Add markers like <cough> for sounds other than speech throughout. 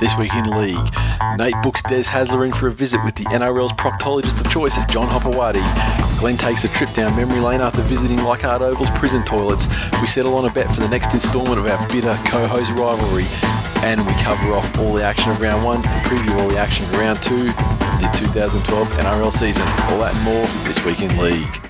This week in league, Nate books Des Hasler in for a visit with the NRL's proctologist of choice, John Hopoate. Glenn takes a trip down memory lane after visiting Leichhardt Oval's prison toilets. We settle on a bet for the next instalment of our bitter co-host rivalry, and we cover off all the action of round one and preview all the action of round two of the 2012 NRL season. All that and more this week in league.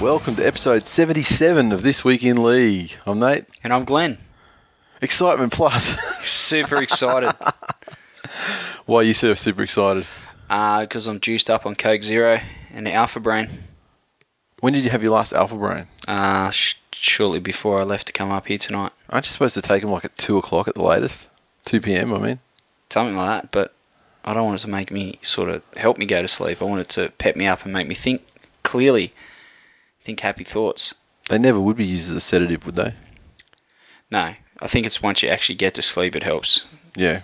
Welcome to episode 77 of This Week in League. I'm Nate. And I'm Glenn. Excitement plus. Super excited <laughs> Why are you so super excited? because I'm juiced up on Coke Zero and the Alpha Brain When did you have your last Alpha Brain? uh, sh- shortly before I left to come up here tonight. Aren't you supposed to take them like at 2 o'clock at the latest? 2 p.m., I mean. Something like that, but I don't want it to make me sort of help me go to sleep. I want it to pep me up and make me think clearly, think happy thoughts. They never would be used as a sedative, would they? No, I think it's once you actually get to sleep, it helps. Yeah.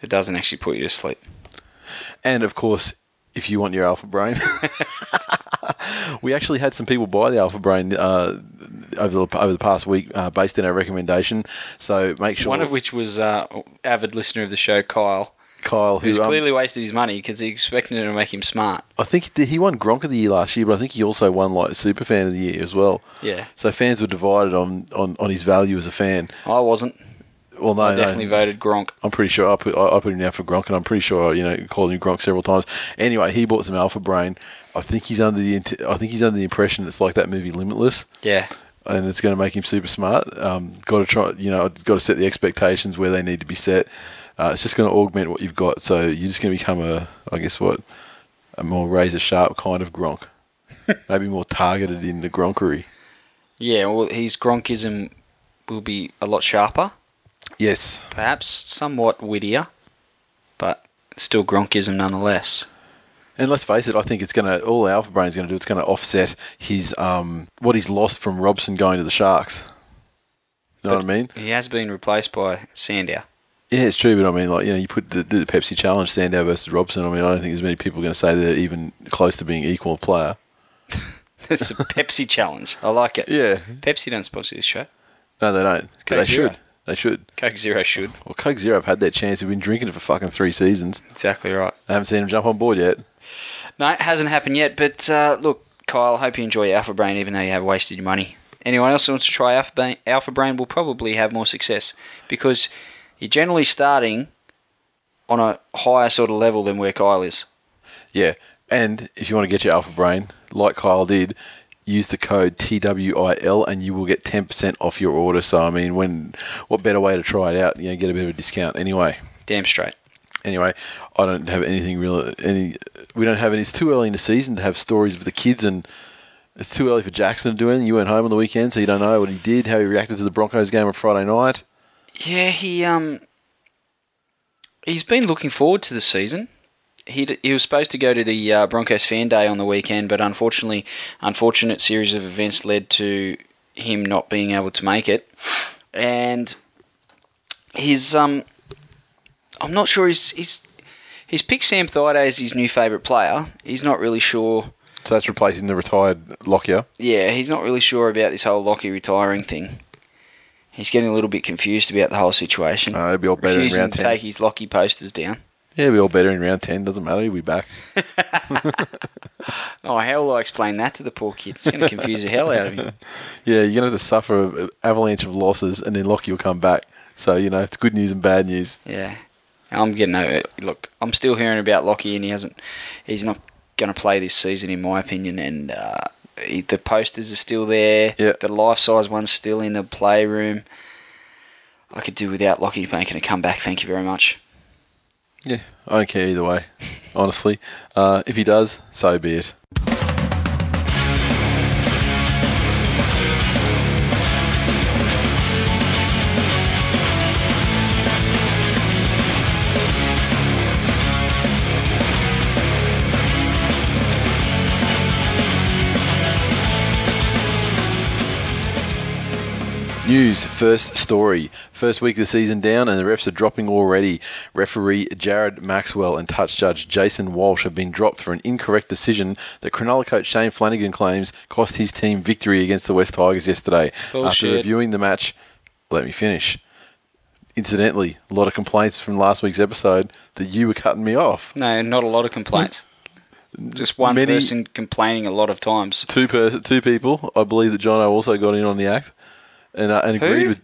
It doesn't actually put you to sleep. And of course, if you want your Alpha Brain, <laughs> we actually had some people buy the Alpha Brain uh, over the over the past week, uh, based on our recommendation. So make sure One of which was uh, avid listener of the show, Kyle, Kyle, who who's um, clearly wasted his money because he expected it to make him smart. I think he won Gronk of the year last year, but I think he also won like Super Fan of the year as well. Yeah, So fans were divided on, on, on his value as a fan. I wasn't. Well, no, I no. definitely voted Gronk. I'm pretty sure I put I I put him down for Gronk, and I'm pretty sure you know called him Gronk several times. Anyway, he bought some Alpha Brain. I think he's under the I think he's under the impression it's like that movie Limitless, Yeah, and it's going to make him super smart. Um, got to try, you know, got to set the expectations where they need to be set. Uh, it's just going to augment what you've got, so you're just going to become a, I guess what, a more razor sharp kind of Gronk, <laughs> maybe more targeted in the Gronkery. yeah. Well, his Gronkism will be a lot sharper, Yes, perhaps somewhat wittier, but still Gronkism nonetheless. And let's face it, I think it's going to all Alpha Brain's going to do. It's going to offset his um what he's lost from Robson going to the Sharks. You know what I mean? He has been replaced by Sandow. Yeah, it's true, but I mean, like you know, you put the, the Pepsi Challenge Sandow versus Robson. I mean, I don't think there's many people going to say they're even close to being equal player. <laughs> It's a Pepsi challenge. I like it. Yeah, Pepsi don't sponsor this show. no, they don't. Coke they Zero. should. They should. Coke Zero should. Well, Coke Zero have had their chance. We've been drinking it for fucking three seasons. Exactly right. I haven't seen them jump on board yet. No, it hasn't happened yet. But uh, look, Kyle, hope you enjoy Alpha Brain, even though you have wasted your money. Anyone else who wants to try Alpha Brain, Alpha Brain will probably have more success because you're generally starting on a higher sort of level than where Kyle is. Yeah, and if you want to get your Alpha Brain, like Kyle did, use the code TWIL and you will get 10% off your order. So, I mean, when what better way to try it out? You know, get a bit of a discount. Anyway, Damn straight. anyway, I don't have anything real. Any, we don't have any. It's too early in the season to have stories with the kids, and it's too early for Jackson to do anything. You went home on the weekend, so you don't know what he did, how he reacted to the Broncos game on Friday night. Yeah, he um he's been looking forward to the season. He he was supposed to go to the uh, Broncos fan day on the weekend, but unfortunately, unfortunate series of events led to him not being able to make it. And his um, I'm not sure he's he's he's picked Sam Thaiday as his new favourite player. He's not really sure. So that's replacing the retired Lockyer. Yeah, he's not really sure about this whole Lockyer retiring thing. He's getting a little bit confused about the whole situation. Uh, it'll be all better in Refusing round to 10. take his Lockie posters down. Yeah, it'll be all better in round 10. Doesn't matter. He'll be back. <laughs> <laughs> Oh, how will I explain that to the poor kid? It's going to confuse the hell out of him. <laughs> Yeah, you're going to have to suffer an avalanche of losses, and then Lockie will come back. So, you know, it's good news and bad news. Yeah, I'm getting over it. Look, I'm still hearing about Lockie, and he hasn't. He's not going to play this season, in my opinion. And uh, the posters are still there. The life size one's still in the playroom. I could do without Lockie making a comeback. Thank you very much. Yeah, I don't care either way, honestly. Uh, if he does, so be it. News first story. First week of the season down, and the refs are dropping already. Referee Jared Maxwell and touch judge Jason Walsh have been dropped for an incorrect decision that Cronulla coach Shane Flanagan claims cost his team victory against the West Tigers yesterday. After reviewing the match, let me finish. Incidentally, a lot of complaints from last week's episode that you were cutting me off. No, not a lot of complaints. Just one Many- person complaining a lot of times. Two per- two people. I believe that John O also got in on the act, and uh, and agreed Who? with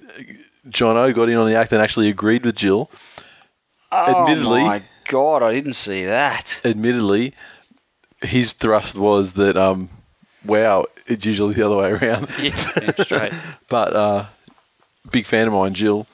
John O got in on the act and actually agreed with Jill. Admittedly- oh my god, I didn't see that. admittedly, his thrust was that, um, wow, it's usually the other way around. <laughs> Yeah, straight. <laughs> But uh, big fan of mine, Jill.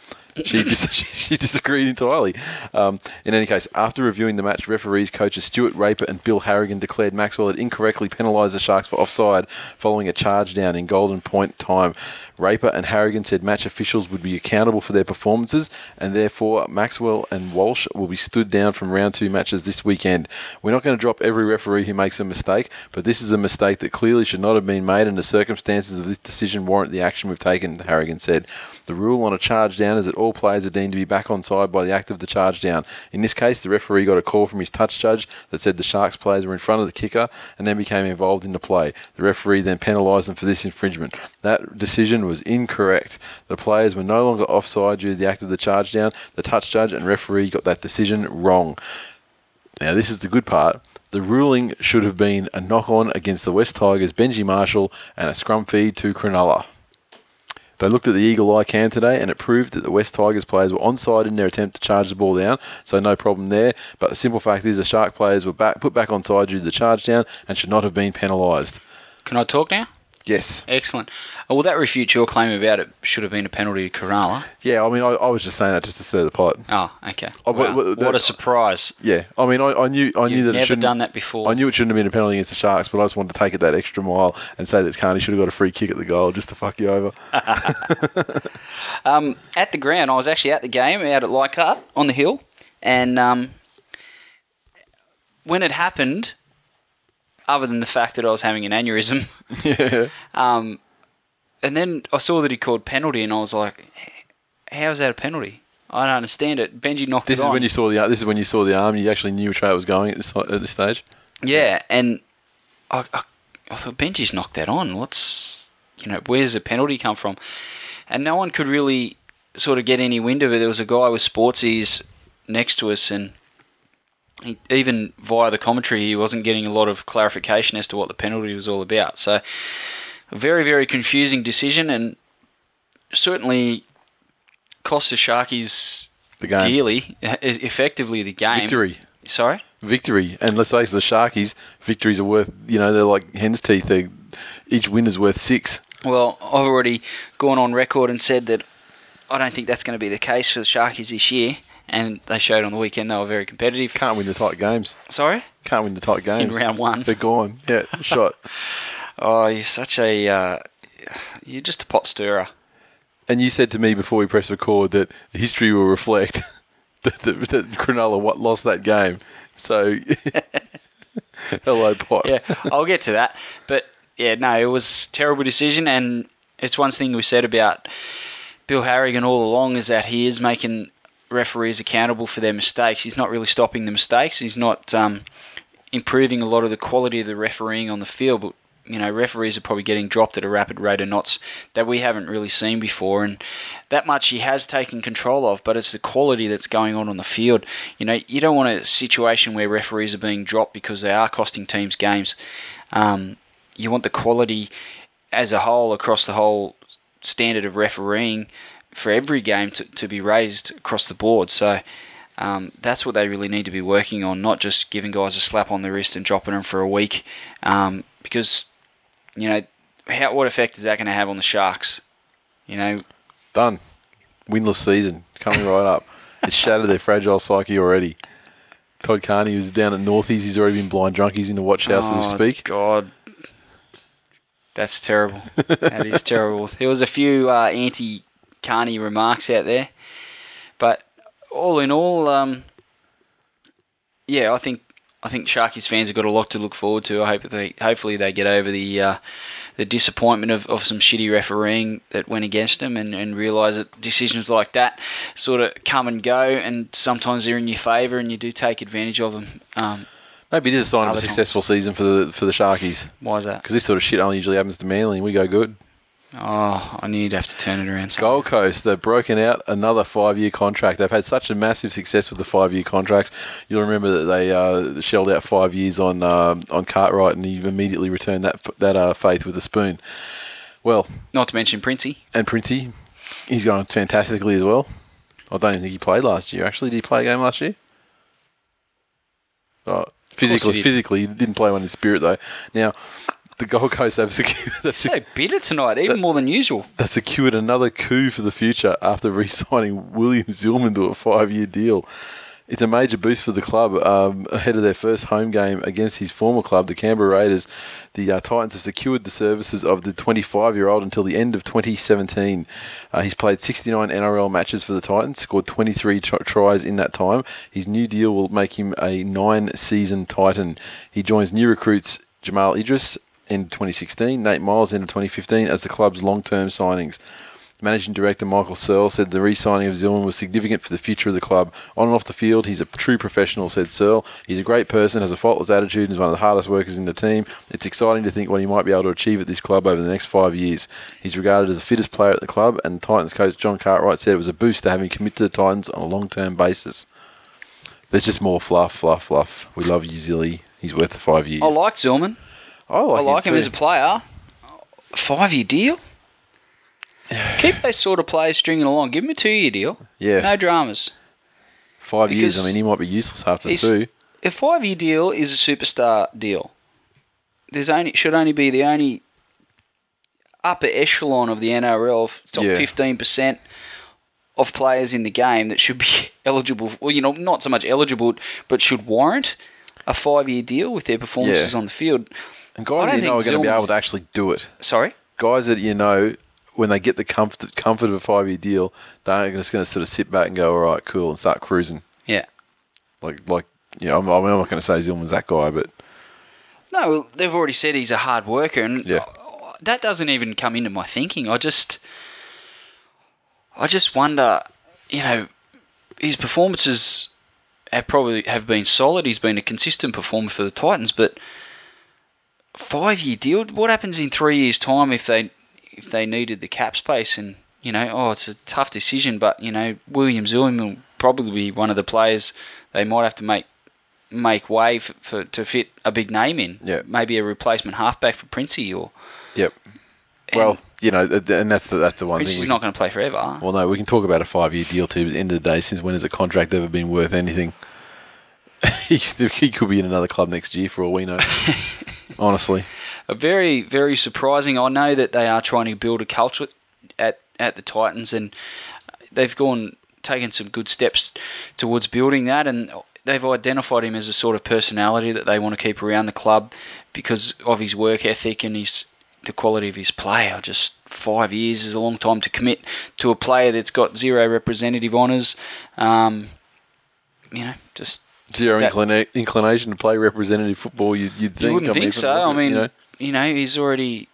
She, dis- <laughs> she, she disagreed entirely. Um, in any case, after reviewing the match, referees coaches Stuart Raper and Bill Harrigan declared Maxwell had incorrectly penalised the Sharks for offside following a charge down in Golden Point time. Raper and Harrigan said match officials would be accountable for their performances, and therefore Maxwell and Walsh will be stood down from round two matches this weekend. We're not going to drop every referee who makes a mistake, but this is a mistake that clearly should not have been made, and the circumstances of this decision warrant the action we've taken, Harrigan said. The rule on a charge down is that all players are deemed to be back on side by the act of the charge down. In this case, the referee got a call from his touch judge that said the Sharks players were in front of the kicker and then became involved in the play. The referee then penalised them for this infringement. That decision was incorrect. The players were no longer offside due to the act of the charge down. The touch judge and referee got that decision wrong. Now, this is the good part. The ruling should have been a knock on against the West Tigers, Benji Marshall, and a scrum feed to Cronulla. They looked at the eagle eye cam today and it proved that the West Tigers players were onside in their attempt to charge the ball down, so no problem there. But the simple fact is the Shark players were back, put back onside due to the charge down and should not have been penalised. Can I talk now? Yes. Excellent. Oh, well, that refutes your claim about it should have been a penalty to Cronulla. Yeah, I mean, I, I was just saying that just to stir the pot. Oh, okay. Oh, but- Wow. that- what a surprise. Yeah, I mean, I, I knew I knew You've that it never shouldn't, done that before. I knew it shouldn't have been a penalty against the Sharks, but I just wanted to take it that extra mile and say that Carney should have got a free kick at the goal just to fuck you over. <laughs> <laughs> Um, at the ground, I was actually at the game out at Leichhardt on the hill, and um, when it happened, other than the fact that I was having an aneurysm, yeah, <laughs> <laughs> um, and then I saw that he called penalty, and I was like, "How is that a penalty? I don't understand it." Benji knocked this it is on. when you saw the this is when you saw the arm. You actually knew which way it was going at this at this stage. Yeah, and I, I, I thought Benji's knocked that on. What's you know where's the penalty come from? And no one could really sort of get any wind of it. There was a guy with sportsies next to us, and he, even via the commentary, he wasn't getting a lot of clarification as to what the penalty was all about. So, a very very confusing decision, and certainly cost the Sharkies The game dearly, effectively the game. victory, Sorry. victory, and let's face it, the Sharkies victories are worth you know they're like hen's teeth. They each win is worth six. Well, I've already gone on record and said that I don't think that's going to be the case for the Sharkies this year, and they showed on the weekend they were very competitive. Can't win the tight games. Sorry? Can't win the tight games In round one. They're gone. Yeah, <laughs> shot. Oh, you're such a. Uh, you're just a pot stirrer. And you said to me before we press record that history will reflect <laughs> that, that, that Cronulla what lost that game. So, <laughs> hello, pot. Yeah, I'll get to that. But yeah, no, it was a terrible decision, and it's one thing we said about Bill Harrigan all along is that he is making referees accountable for their mistakes. He's not really stopping the mistakes. He's not um, improving a lot of the quality of the refereeing on the field. But you know, referees are probably getting dropped at a rapid rate of knots that we haven't really seen before, and that much he has taken control of. But it's the quality that's going on on the field. You know, you don't want a situation where referees are being dropped because they are costing teams games. Um, you want the quality as a whole across the whole standard of refereeing for every game to, to be raised across the board. So um, that's what they really need to be working on, not just giving guys a slap on the wrist and dropping them for a week. Um, because, you know, how, what effect is that going to have on the Sharks? You know, Done. winless season coming right up. <laughs> It's shattered their fragile psyche already. Todd Carney was down at Northies. He's already been blind drunk. He's in the watch house as we Oh, speak. God. That's terrible. that is <laughs> terrible. There was a few uh, anti-Carney remarks out there, but all in all, um, yeah, I think I think Sharkies fans have got a lot to look forward to. I hope they, hopefully they get over the uh, the disappointment of, of some shitty refereeing that went against them, and, and realise that decisions like that sort of come and go, and sometimes they're in your favour, and you do take advantage of them. Um, Maybe it is a sign of a times. successful season for the for the Sharkies why is that? because this sort of shit only usually happens to Manly, and we go good. Oh, I knew you'd have to turn it around. Gold Coast, they've broken out another five-year contract. They've had such a massive success with the five-year contracts. You'll remember that they uh, shelled out five years on um, on Cartwright, and he immediately returned that that uh, faith with a spoon. Well, Not to mention Princey. and Princey, he's going fantastically as well. I don't even think he played last year. Actually, did he play a game last year? Oh, physically, did. physically, he didn't play one in spirit though. Now, the Gold Coast have secured, <laughs> they've So bitter tonight, even more than usual. they secured another coup for the future after <laughs> re-signing William Zillman to a five-year deal. It's a major boost for the club um, ahead of their first home game against his former club, the Canberra Raiders. The uh, Titans have secured the services of the 25-year-old until the end of 2017. Uh, he's played 69 NRL matches for the Titans, scored 23 tr- tries in that time. His new deal will make him a nine-season Titan. He joins new recruits Jamal Idris in 2016, Nate Miles in 2015 as the club's long-term signings. Managing Director Michael Searle said the re-signing of Zillman was significant for the future of the club. On and off the field, he's a true professional, said Searle. He's a great person, has a faultless attitude, and is one of the hardest workers in the team. It's exciting to think what he might be able to achieve at this club over the next five years. He's regarded as the fittest player at the club, and Titans coach John Cartwright said it was a boost to have him commit to the Titans on a long-term basis. There's just more fluff, fluff, fluff. We love you, Zilly. He's worth the five years. I like Zillman. I like, I like him too. as a player. Five year deal. Keep those sort of players stringing along. Give him a two year deal. Yeah. No dramas. five years. I mean, he might be useless after two. A five year deal is a superstar deal. There's only should only be the only upper echelon of the NRL, top Yeah. fifteen percent of players in the game that should be <laughs> eligible. Well, you know, not so much eligible, but should warrant a five year deal with their performances Yeah. on the field. And guys that you know are going to be able to actually do it. Sorry. Guys that you know, when they get the comfort, comfort of a five year deal, they're just going to sort of sit back and go, all right, cool, and start cruising. Yeah. Like, like you know, I'm, I'm not going to say Zillman's that guy, but No, well, they've already said he's a hard worker, and Yeah. that doesn't even come into my thinking. I just, I just wonder, you know, his performances have probably have been solid. He's been a consistent performer for the Titans, but five year deal. What happens in three years' time if they if they needed the cap space and you know, oh, it's a tough decision, but you know, William Zillman will probably be one of the players they might have to make make way for, for to fit a big name in. Yeah. maybe a replacement halfback for Princey or. yep. well, you know, and that's the that's the one thing. We not going to play forever. well, no, we can talk about a five year deal too. But at the end of the day, since when has a contract ever been worth anything? <laughs> he could be in another club next year for all we know. <laughs> Honestly, a very very surprising. I know that they are trying to build a culture at at the Titans, and they've gone taken some good steps towards building that, and they've identified him as a sort of personality that they want to keep around the club because of his work ethic and his the quality of his play. Just five years is a long time to commit to a player that's got zero representative honours. Um, you know, just zero That- inclina- inclination to play representative football. You'd, you'd think. you wouldn't I mean, think so. I mean, you know, you know, he's already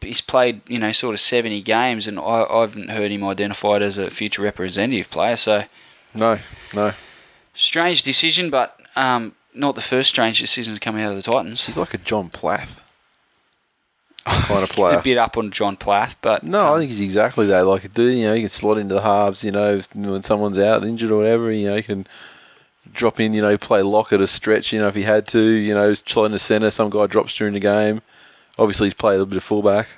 he's played you know sort of seventy games, and I, I haven't heard him identified as a future representative player. So no, no. strange decision, but um, not the first strange decision to come out of the Titans. He's like a John Plath <laughs> kind of player. He's a bit up on John Plath, but No, um, I think he's exactly that. Like a dude, you know, you can slot into the halves. You know, when someone's out injured or whatever, you know, he can drop in. You know, play lock at a stretch. You know, if he had to, you know, in the centre. Some guy drops during the game. Obviously, he's played a little bit of fullback.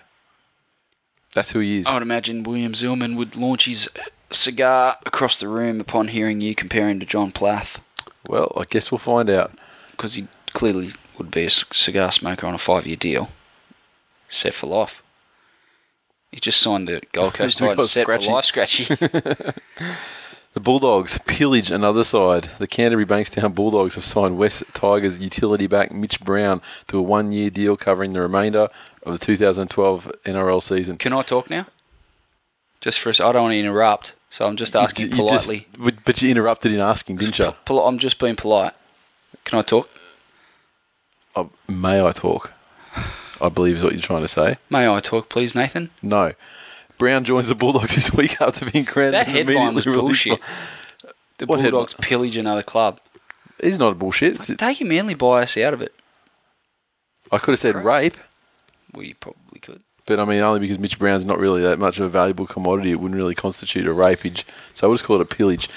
That's who he is. I would imagine William Zillman would launch his cigar across the room upon hearing you comparing to John Plath, Well, I guess we'll find out. because he clearly would be a cigar smoker on a five-year deal, set for life. He just signed the Gold <laughs> Coast Titans set Scratchy. for life, Scratchy. <laughs> The Bulldogs pillage another side. The Canterbury Bankstown Bulldogs have signed West Tigers utility back Mitch Brown to a one year deal covering the remainder of the 2012 NRL season. Can I talk now? Just for i don't want to interrupt, so I'm just asking You- you politely. but- but you interrupted in asking, didn't you? Pol- I'm just being polite. Can I talk? Oh, may I talk? I believe is what you're trying to say. May I talk, please, Nathan? No. Brown joins the Bulldogs this week after being granted That headline was bullshit. The What Bulldogs pillage another club. He's not a bullshit. Take your manly bias out of it. I could have said rape, Well, you probably could. but I mean only because Mitch Brown's not really that much of a valuable commodity. It wouldn't really constitute a rapage, so I would just call it a pillage.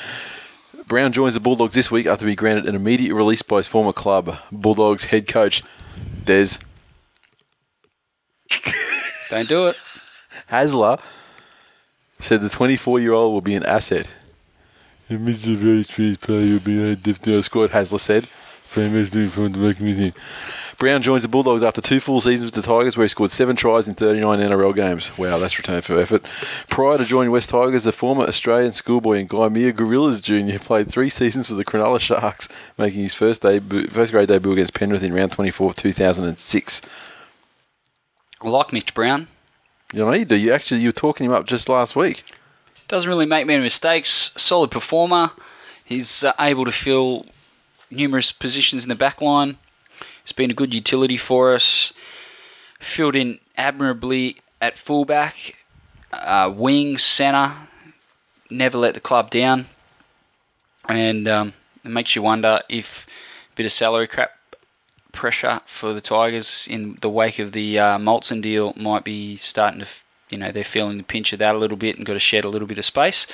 Brown joins the Bulldogs this week after being granted an immediate release by his former club. Bulldogs head coach Des Don't do it. Hasler said the 24 year old will be an asset. He is a very experienced player. He'll be uh, a different squad, Hasler said. Famously from the working with. Brown joins the Bulldogs after two full seasons with the Tigers, where he scored seven tries in 39 NRL games. Wow, that's return for effort. Prior to joining West Tigers, the former Australian schoolboy and Gymea Gorillas Jr. played three seasons for the Cronulla Sharks, making his first debut, first grade debut against Penrith in round 24 of 2006. I like Mitch Brown. You know, you do. You actually you were talking him up just last week. Doesn't really make many mistakes. Solid performer. He's uh, able to fill numerous positions in the back line. He's been a good utility for us. Filled in admirably at fullback, uh, wing, centre. Never let the club down. And um, it makes you wonder if a bit of salary crap pressure for the Tigers in the wake of the uh, Molson deal might be starting to, you know, they're feeling the pinch of that a little bit and got to shed a little bit of space.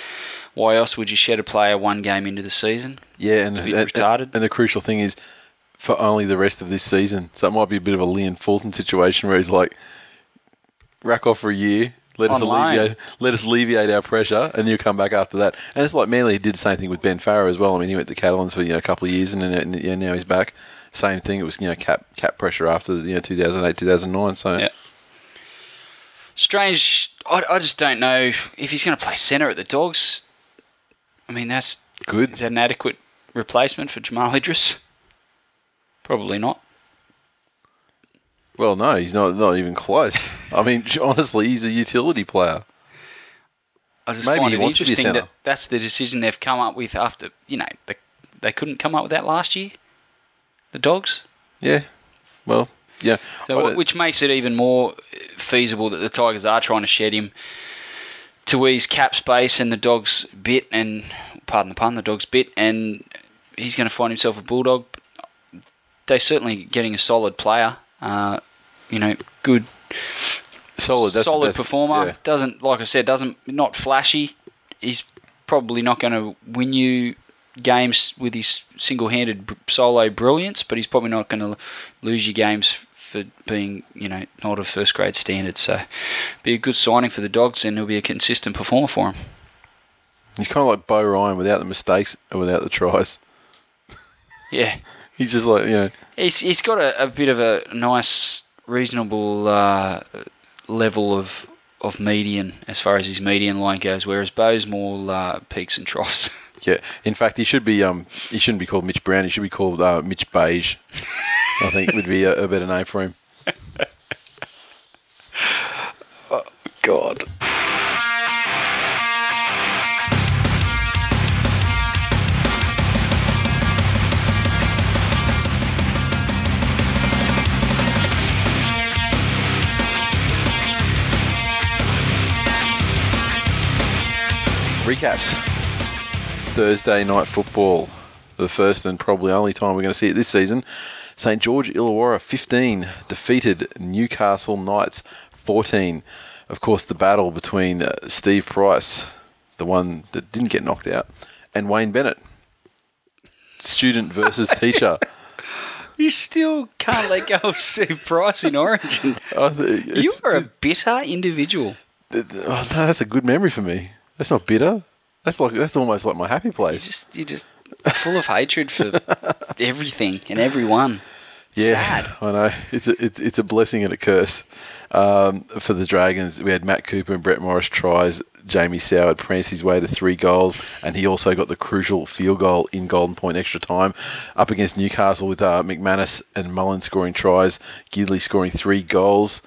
Why else would you shed a player one game into the season? Yeah, and, It's a bit and, retarded. and the crucial thing is for only the rest of this season. So it might be a bit of a Leon Fulton situation where he's like, rack off for a year, let us alleviate, let us alleviate our pressure, and you come back after that. And it's like Manly did the same thing with Ben Farrar as well. I mean, he went to Catalans for you know a couple of years, and then and, now he's back. Same thing. It was you know cap cap pressure after you know 2008 2009. So Yeah. Strange. I, I just don't know if he's going to play centre at the Dogs. I mean, that's good. is that an adequate replacement for Jamal Idris? Probably not. Well, no, he's not not even close. I mean, <laughs> honestly, he's a utility player. I just Maybe find he it wants to be interesting that that's the decision they've come up with after you know they, they couldn't come up with that last year. The Dogs, Yeah. Well, yeah. so, which makes it even more feasible that the Tigers are trying to shed him to ease cap space and the Dogs bit and pardon the pun, the Dogs bit and he's going to find himself a bulldog. They're certainly getting a solid player. Uh, you know, good solid, solid performer. yeah. Doesn't like I said, doesn't not flashy. He's probably not going to win you games with his single-handed solo brilliance, but he's probably not going to lose you games for being you know not of first grade standard. So, be a good signing for the Dogs, and he'll be a consistent performer for him. He's kind of like Beau Ryan without the mistakes and without the tries. <laughs> Yeah, He's just like you know. he's he's got a, a bit of a nice, reasonable uh, level of. Of median as far as his median line goes, whereas Beau's more uh, peaks and troughs. <laughs> Yeah. In fact, he should be. Um, he shouldn't be called Mitch Brown. He should be called uh, Mitch Beige. I think would be a, a better name for him. <laughs> Oh, God. Recaps. Thursday night football. The first and probably only time we're going to see it this season. St George Illawarra 15 defeated Newcastle Knights 14. Of course, the battle between uh, Steve Price, the one that didn't get knocked out, and Wayne Bennett. Student versus teacher. <laughs> You still can't let go of Steve Price in Origin. <laughs> You are a bitter individual. oh, no, that's a good memory for me. That's not bitter. That's like that's almost like my happy You're place. just you're just full of hatred for <laughs> everything and everyone. Sad. I know. It's a, it's it's a blessing and a curse um, for the Dragons. We had Matt Cooper and Brett Morris tries. Jamie Soward pranced his way to three goals, and he also got the crucial field goal in Golden Point extra time up against Newcastle with uh, McManus and Mullen scoring tries. Gidley scoring three goals.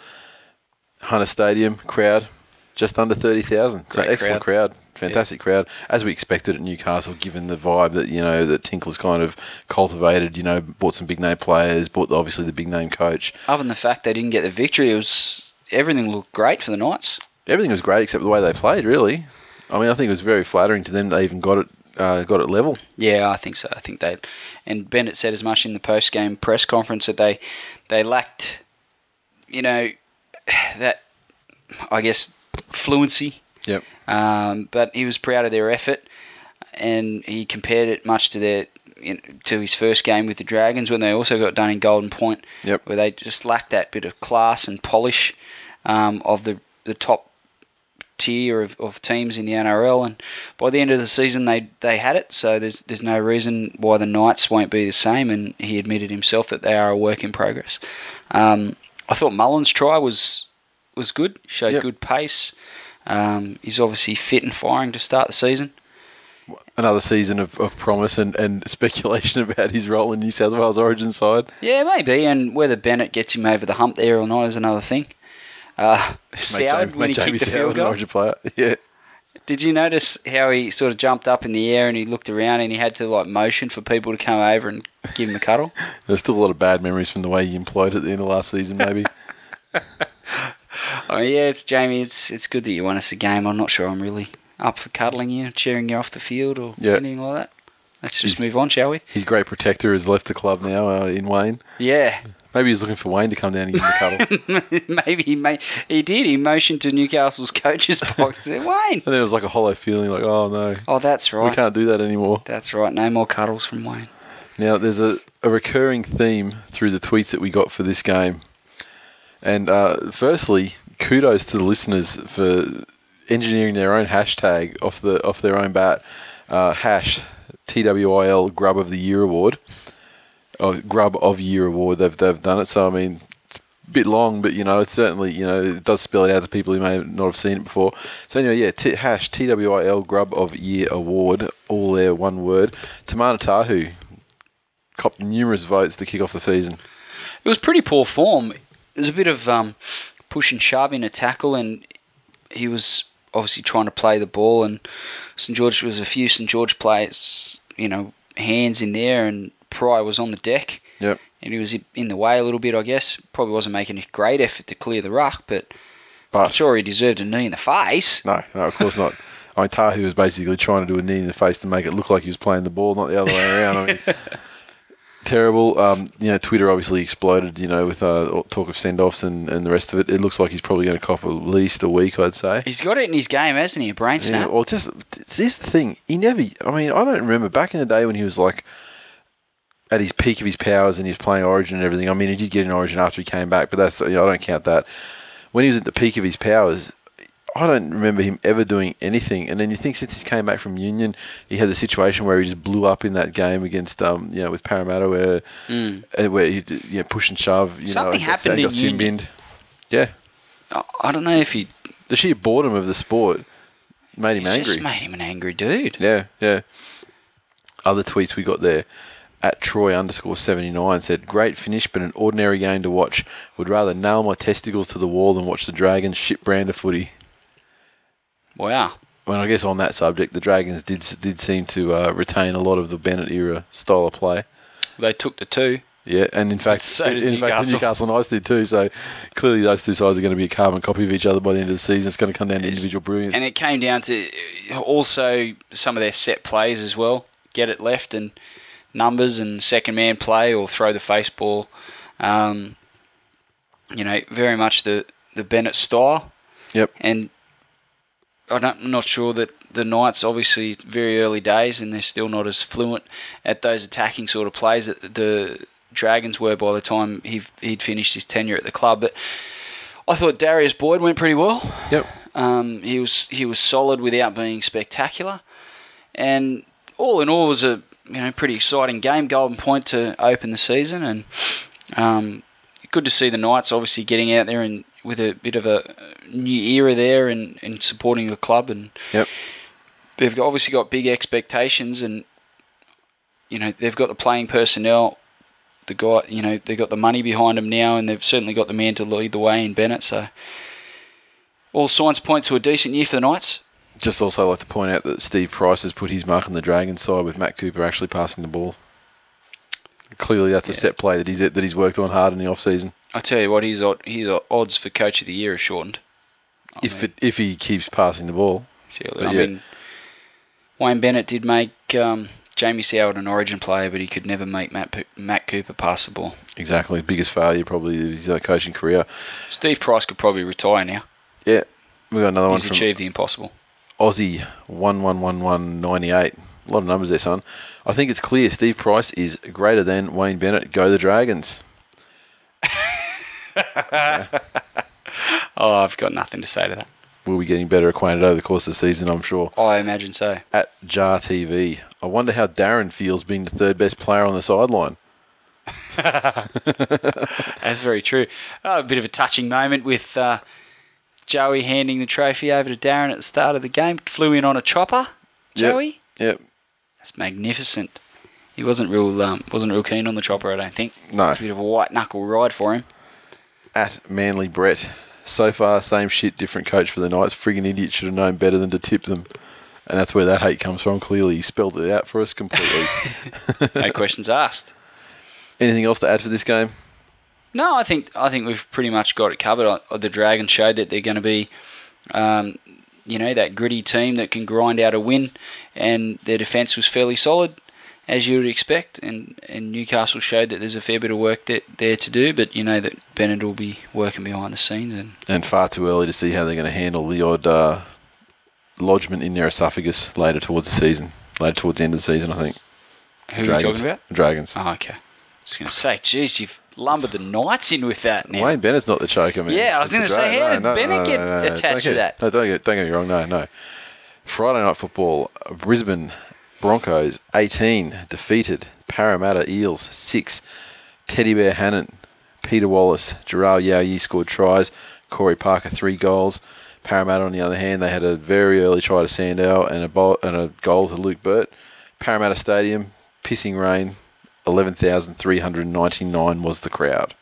Hunter Stadium crowd just under thirty thousand. So excellent crowd. Fantastic crowd, as we expected at Newcastle, given the vibe that you know that Tinkler's kind of cultivated. You know, bought some big name players, bought obviously the big name coach. Other than the fact they didn't get the victory, it was everything looked great for the Knights. Everything was great except the way they played. Really, I mean, I think it was very flattering to them. They even got it uh, got it level. Yeah, I think so. I think they and Bennett said as much in the post game press conference that they they lacked, you know, <sighs> that I guess fluency. Yep. Um, but he was proud of their effort, and he compared it much to their you know, to his first game with the Dragons when they also got done in Golden Point, Yep. where they just lacked that bit of class and polish um, of the the top tier of, of teams in the NRL, and by the end of the season they they had it. So there's there's no reason why the Knights won't be the same. And he admitted himself that they are a work in progress. Um, I thought Mullen's try was was good, showed Yep. good pace. Um, he's obviously fit and firing to start the season. Another season of, of promise and, and <laughs> speculation about his role in New South Wales Origin side. Yeah, maybe, and whether Bennett gets him over the hump there or not is another thing. Uh, <laughs> Soward, when he Jamie kicked the Soward an Origin player. <laughs> Yeah. Did you notice how he sort of jumped up in the air and he looked around and he had to like motion for people to come over and give him a cuddle? There's still a lot of bad memories from the way he imploded at the end of last season, maybe. Oh yeah, it's Jamie. It's it's good that you won us a game. I'm not sure I'm really up for cuddling you, cheering you off the field, or Yeah. anything like that. Let's just He's- move on, shall we? His great protector has left the club now uh, in Wayne. Yeah, Maybe he's looking for Wayne to come down and give him a cuddle. <laughs> maybe he may, he did. He motioned to Newcastle's coach's <laughs> box and said, "Wayne." And then it was like a hollow feeling, like, oh no, Oh, that's right. we can't do that anymore. That's right. No more cuddles from Wayne. Now, there's a, a recurring theme through the tweets that we got for this game. And uh, firstly, kudos to the listeners for engineering their own hashtag off the off their own bat. Uh, hash TWIL Grub of the Year Award. Oh, Grub of Year Award. They've they've done it. So I mean, it's a bit long, but you know, it's certainly you know it does spell it out to people who may not have seen it before. So anyway, yeah, t- hash TWIL Grub of Year Award. All there, one word. Timana Tahu copped numerous votes to kick off the season. It was pretty poor form. There's a bit of um, push and shove in a tackle, and he was obviously trying to play the ball. And St George was a few St George players, you know, hands in there, and Pry was on the deck, Yep. and he was in the way a little bit, I guess. Probably wasn't making a great effort to clear the ruck, but I'm sure he deserved a knee in the face. no, no, of course not. I mean, Tahu was basically trying to do a knee in the face to make it look like he was playing the ball, not the other way around. I mean, <laughs> terrible. Um, you know, Twitter obviously exploded. You know, with uh, talk of send-offs and, and the rest of it. It looks like he's probably going to cop at least a week, I'd say. He's got it in his game, hasn't he? A brain Yeah, well, just this the thing. He never. I mean, I don't remember back in the day when he was like at his peak of his powers and he was playing Origin and everything. I mean, he did get an Origin after he came back, but that's you know, I don't count that. When he was at the peak of his powers, I don't remember him ever doing anything. And then you think since he came back from Union, he had the situation where he just blew up in that game against um you know with Parramatta where uh, where he did, you know push and shove. You Mm. Something know, happened got in Union. Yeah, I- I don't know if he the sheer boredom of the sport made him angry. just made him an angry dude. Yeah, yeah. Other tweets we got there at Troy underscore seventy nine said, "Great finish, but an ordinary game to watch. Would rather nail my testicles to the wall than watch the Dragons shit brand of footy." Wow. Well, I guess on that subject, the Dragons did did seem to uh, retain a lot of the Bennett era style of play. They took the two. Yeah, and in fact, So did in fact, the Newcastle. Knights did too. So clearly, those two sides are going to be a carbon copy of each other by the end of the season. It's going to come down to individual brilliance. And it came down to uh, also some of their set plays as well. Get it left and numbers and second man play or throw the face ball. Um, you know, very much the, the Bennett style. yep. And I'm not sure that the Knights, obviously, very early days, and they're still not as fluent at those attacking sort of plays that the Dragons were by the time he he'd finished his tenure at the club. But I thought Darius Boyd went pretty well. Yep. Um, he was he was solid without being spectacular, and all in all, it was a you know pretty exciting game. Golden Point to open the season, and Um, good to see the Knights obviously getting out there and with a bit of a uh, new era there and, and supporting the club and Yep. they've obviously got big expectations and you know they've got the playing personnel the guy you know they've got the money behind them now and they've certainly got the man to lead the way in Bennett so all signs point to a decent year for the Knights Just also like to point out that Steve Price has put his mark on the Dragons side with Matt Cooper actually passing the ball. Clearly, that's a Yeah. set play that he's that he's worked on hard in the off season. I tell you what his his odds for coach of the year are shortened If it, if he keeps passing the ball, See, I yeah. mean, Wayne Bennett did make um, Jamie Soward an Origin player, but he could never make Matt Matt Cooper pass the ball. exactly biggest failure probably of his uh, coaching career. Steve Price could probably retire now. Yeah, we got another one He's achieved the impossible. Aussie one one one one ninety eight. A lot of numbers there, son. I think it's clear Steve Price is greater than Wayne Bennett. Go the Dragons. <laughs> <laughs> Oh, I've got nothing to say to that. We'll be getting better acquainted over the course of the season, I'm sure. I imagine so. At Jar TV, I wonder how Darren feels being the third best player on the sideline. <laughs> That's very true. Oh, a bit of a touching moment with uh, Joey handing the trophy over to Darren at the start of the game. Flew in on a chopper. Yep. Joey, Yep. that's magnificent. He wasn't real um, wasn't real keen on the chopper, I don't think. No. A bit of a white knuckle ride for him. At Manly Brett. So far, same shit, different coach for the Knights. Friggin' idiot should have known better than to tip them. And that's where that hate comes from, clearly. He spelled it out for us completely. <laughs> No questions asked. Anything else to add for this game? No, I think I think we've pretty much got it covered. The Dragons showed that they're going to be, um, you know, that gritty team that can grind out a win, and their defence was fairly solid, as you would expect. And, and Newcastle showed that there's a fair bit of work that, there to do, but you know that Bennett will be working behind the scenes. And And far too early to see how they're going to handle the odd uh, lodgement in their esophagus later towards the season. Later towards the end of the season, I think. who are Dragons. you talking about? Dragons. Oh, okay. I was going to say, geez, you've lumbered the Knights in with that now. Wayne Bennett's not the choker, man. Yeah, I was gonna say, Dra- how did Bennett get attached to that? No, don't get, don't get me wrong. No, no. Friday night football. Brisbane Broncos eighteen defeated Parramatta Eels six. Teddy Bear Hannant, Peter Wallace, Jharal Yow Yeh scored tries. Corey Parker three goals. Parramatta on the other hand, they had a very early try to Sandow and a bo- and a goal to Luke Burt. Parramatta Stadium, pissing rain. Eleven thousand three hundred ninety nine was the crowd.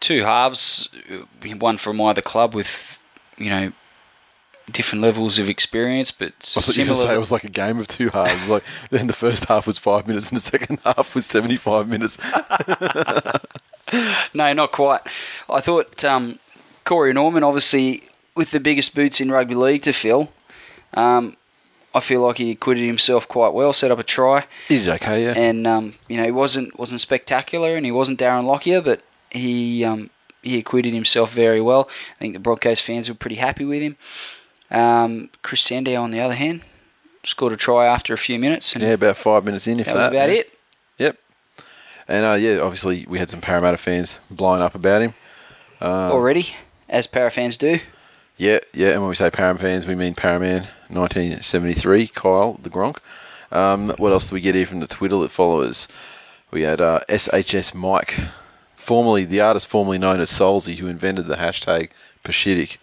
two halves, one from either club with, you know, different levels of experience, but I thought you were say similar. it was like a game of two halves. like <laughs> then the first half was five minutes and the second <laughs> half was seventy-five minutes. <laughs> no, not quite. I thought um, Corey Norman, obviously with the biggest boots in rugby league to fill, um, I feel like he acquitted himself quite well. Set up a try, He did okay, yeah. and um, you know he wasn't wasn't spectacular, and he wasn't Darren Lockyer, but he um, he acquitted himself very well. I think the Broncos fans were pretty happy with him. Um, Chris Sandow, on the other hand, scored a try after a few minutes, and yeah, about five minutes in, if that that. was about yeah. it. Yep. And uh, yeah, obviously we had some Parramatta fans blowing up about him. Um, Already, as para fans do. Yeah, yeah. And when we say Param fans, we mean Paraman, 1973, Kyle the Gronk. Um, what else do we get here from the Twitter that follows? We had uh, SHS Mike, formerly the artist formerly known as Solzy, who invented the hashtag Pashitic.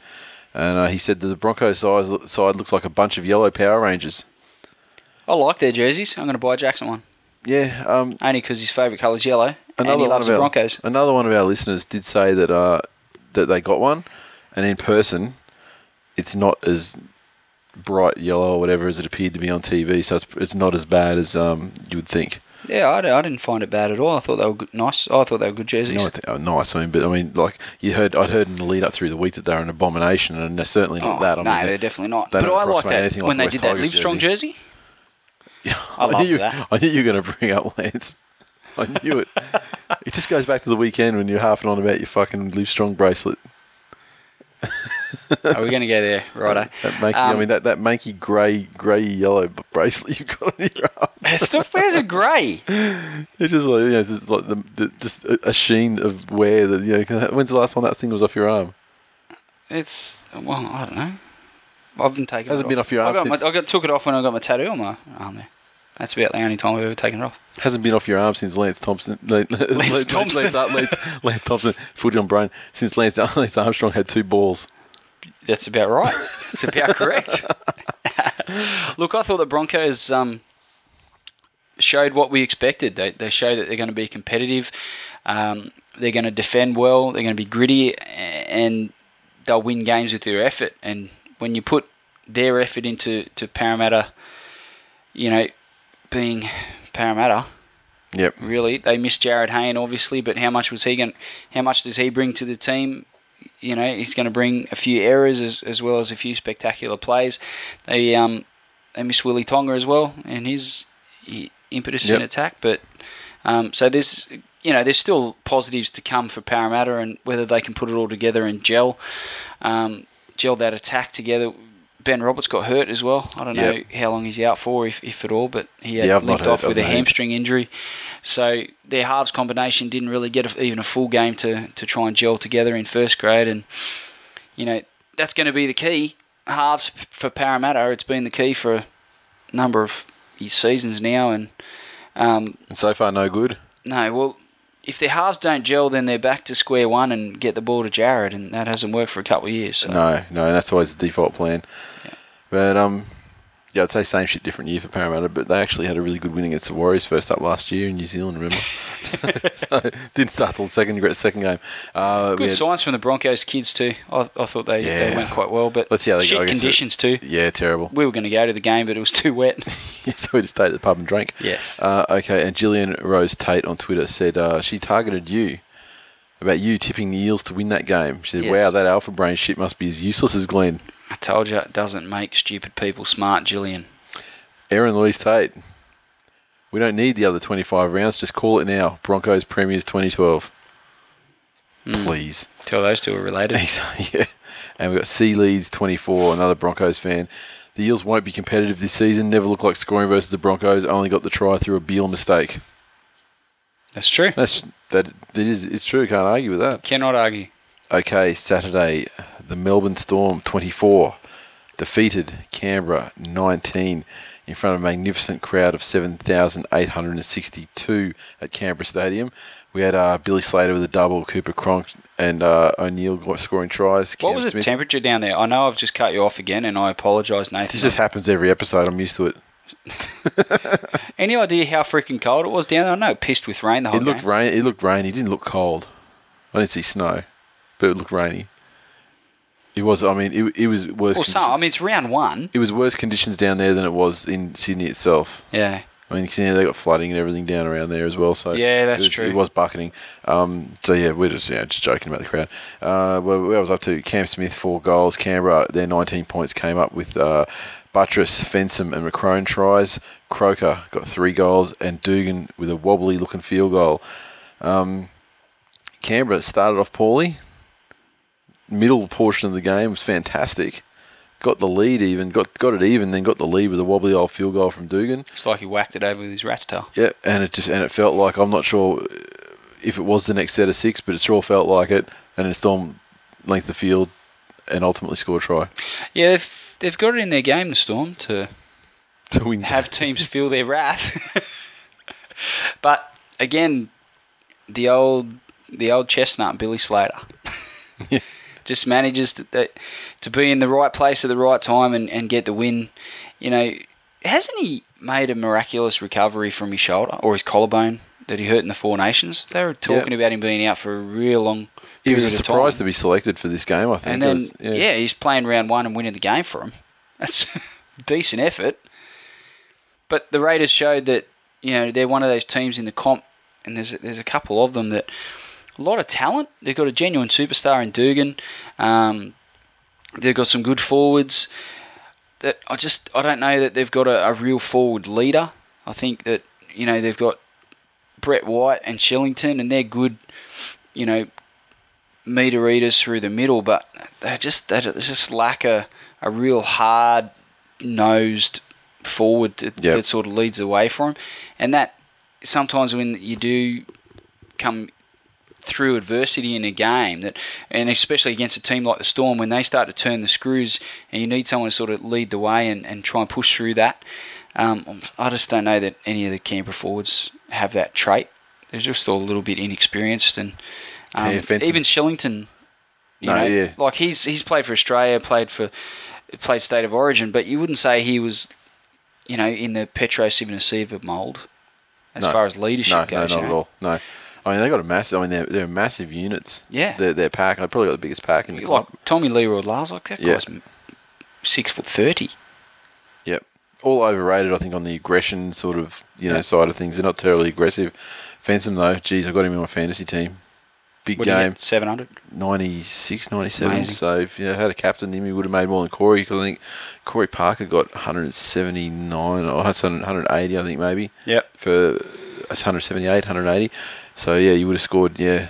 And uh, he said that the Broncos side, side looks like a bunch of yellow Power Rangers. I like their jerseys. I'm going to buy Jackson one. Yeah, um, Only because his favourite colour is yellow. and he loves the our, Broncos. Another one of our listeners did say that uh, that they got one, and in person, it's not as bright yellow or whatever as it appeared to be on TV. So it's it's not as bad as um, you would think. Yeah, I, I didn't find it bad at all. I thought they were good, nice. I thought they were good jerseys. Know, I think, oh, nice. I mean, but I mean, like you heard, I'd heard in the lead up through the week that they're an abomination, and they're certainly not Oh, that. I no, mean, they're they- definitely not. they But I like that anything like when they West did that Tigers Livestrong jersey. Yeah, I love knew you, that. <laughs> I knew you were going to bring up Lance. I knew it. it just goes back to the weekend when you're half on about your fucking Livestrong bracelet. <laughs> Are we going to go there, righto? That manky, I Um, mean that, that manky grey grey yellow bracelet <laughs> you've got on your arm. Not, where's it grey? It's just like you know, it's just like the, the just a, sheen of wear that you know. When's the last time that thing was off your arm? It's well, I don't know. I've been taking. Hasn't it been off your I arm got, my, I got took it off when I got my tattoo on my arm there. That's about the only time I've ever taken it off. Hasn't been off your arm since Lance Thompson. <laughs> Lance, Lance Thompson. Lance, Lance, Lance Thompson, footy on brain. Since Lance, <laughs> Lance Armstrong had two balls. That's about right. That's about correct. <laughs> Look, I thought the Broncos um, showed what we expected. They, they showed that they're going to be competitive. Um, they're going to defend well. They're going to be gritty, and they'll win games with their effort. And when you put their effort into to Parramatta, you know, being Parramatta, Yep. really. They missed Jarryd Hayne, obviously, but how much was he going? How much does he bring to the team? You know, he's going to bring a few errors as, as well as a few spectacular plays. They um they miss Willie Tonga as well and his i- impetus in attack. But um, so there's you know there's still positives to come for Parramatta and whether they can put it all together and gel um, gel that attack together. Ben Roberts got hurt as well. I don't know Yep. how long he's out for, if, if at all, but he had Yeah, limped off with a hamstring injury. So their halves combination didn't really get a, even a full game to, to try and gel together in first grade. And, you know, that's going to be the key. Halves for Parramatta, it's been the key for a number of seasons now. And, um, And so far, no good. no, well, if their halves don't gel, then they're back to square one and get the ball to Jarryd. And that hasn't worked for a couple of years. So. No, no, that's always the default plan. But um, yeah, I'd say same shit, different year for Parramatta. But they actually had a really good win against the Warriors first up last year in New Zealand. Remember? so, <laughs> <laughs> so didn't start till the second. Great second game. Uh, Good had- signs from the Broncos kids too. I, I thought they, they went quite well, but Let's see how they shit go conditions too. Yeah, terrible. We were going to go to the game, but it was too wet. <laughs> so we just stayed at the pub and drank. Yes. Uh, okay, and Gillian Rose Tate on Twitter said uh, she targeted you about you tipping the Eels to win that game. She said, Yes. "Wow, that alpha brain shit must be as useless as Glenn." I told you it doesn't make stupid people smart, Gillian. Aaron Louise Tate. We don't need the other 25 rounds. Just call it now. Broncos Premiers 2012. Hmm. Please. Tell those two are related. <laughs> Yeah. And we've got C Leeds 24, another Broncos fan. The Eels won't be competitive this season. Never look like scoring versus the Broncos. Only got the try through a Beal mistake. That's true. That's that. That is. It's true. Can't argue with that. Cannot argue. Okay, Saturday, the Melbourne Storm 24 defeated Canberra 19 in front of a magnificent crowd of 7,862 at Canberra Stadium. We had uh, Billy Slater with a double, Cooper Cronk and uh, O'Neill scoring tries. What Cam was the temperature down there? I know I've just cut you off again, and I apologise, Nathan. This just happens every episode. I'm used to it. <laughs> Any idea how freaking cold it was down there? I know it pissed with rain the whole It looked game. rain. It looked rainy. It didn't look cold. I didn't see snow, but it looked rainy. It was. I mean, it, it was worse. well, some, I mean, it's round one. it was worse conditions down there than it was in Sydney itself. Yeah. I mean, you know, they got flooding and everything down around there as well. So Yeah, that's it was, true. It was bucketing. Um, so yeah, we're just yeah, just joking about the crowd. Uh, where, where I was up to, Cam Smith four goals. Canberra their 19 points came up with uh, Buttress, Fensom, and McCrone tries. Croker got three goals, and Dugan with a wobbly looking field goal. Um, Canberra started off poorly. Middle portion of the game was fantastic. Got the lead even, got got it even, then got the lead with a wobbly old field goal from Dugan. It's like he whacked it over with his rat's tail. Yeah, and it just and it felt like I'm not sure if it was the next set of six, but it sure felt like it. And then Storm length the field and ultimately score a try Yeah, they've, they've got it in their game, the Storm, to <laughs> to win. have teams feel their wrath. <laughs> but again, the old the old chestnut Billy Slater Yeah. Just manages to, to be in the right place at the right time and, and get the win. You know, hasn't he made a miraculous recovery from his shoulder or his collarbone that he hurt in the Four Nations? They were talking about him being out for a real long. He was a surprise to be selected for this game. I think. And then, was- yeah. he's playing round one and winning the game for him. <laughs> That's decent effort. But the Raiders showed that you know they're one of those teams in the comp, and there's there's a couple of them that a lot of talent. They've got a genuine superstar in Dugan. Um, they've got some good forwards. That I just I don't know that they've got a, a real forward leader. I think that you know they've got Brett White and Shillington, and they're good. You know, meter eaters through the middle, but they just they just lack a, a real hard nosed forward that, Yep. that sort of leads away from. And that sometimes when you do come through adversity in a game that and especially against a team like the Storm when they start to turn the screws and you need someone to sort of lead the way and, and try and push through that Um, I just don't know that any of the Canberra forwards have that trait. They're just all a little bit inexperienced, and um, Yeah, even Shillington. You No, know, yeah. like he's he's played for Australia, played for played state of origin, but you wouldn't say he was, you know, in the Petero Civoniceva mould as No. far as leadership No, goes. no, you not at all. No. I mean, they got a massive. I mean, they're, they're massive units. Yeah. They're, they're pack. They probably got the biggest pack in the Like club. Tommy Learoyd-Lahrs, like that Yeah. guy's six foot thirty. Yep. All overrated, I think, on the aggression sort of you know Yeah. side of things. They're not terribly aggressive. Fensom though, geez, I got him in my fantasy team. Big What game? Seven hundred. 96, 97. Amazing. So if you had a captain him, he would have made more than Corey. Because I think Corey Parker got 179 or 180, I think maybe Yep. for 178, 180. So yeah, you would have scored yeah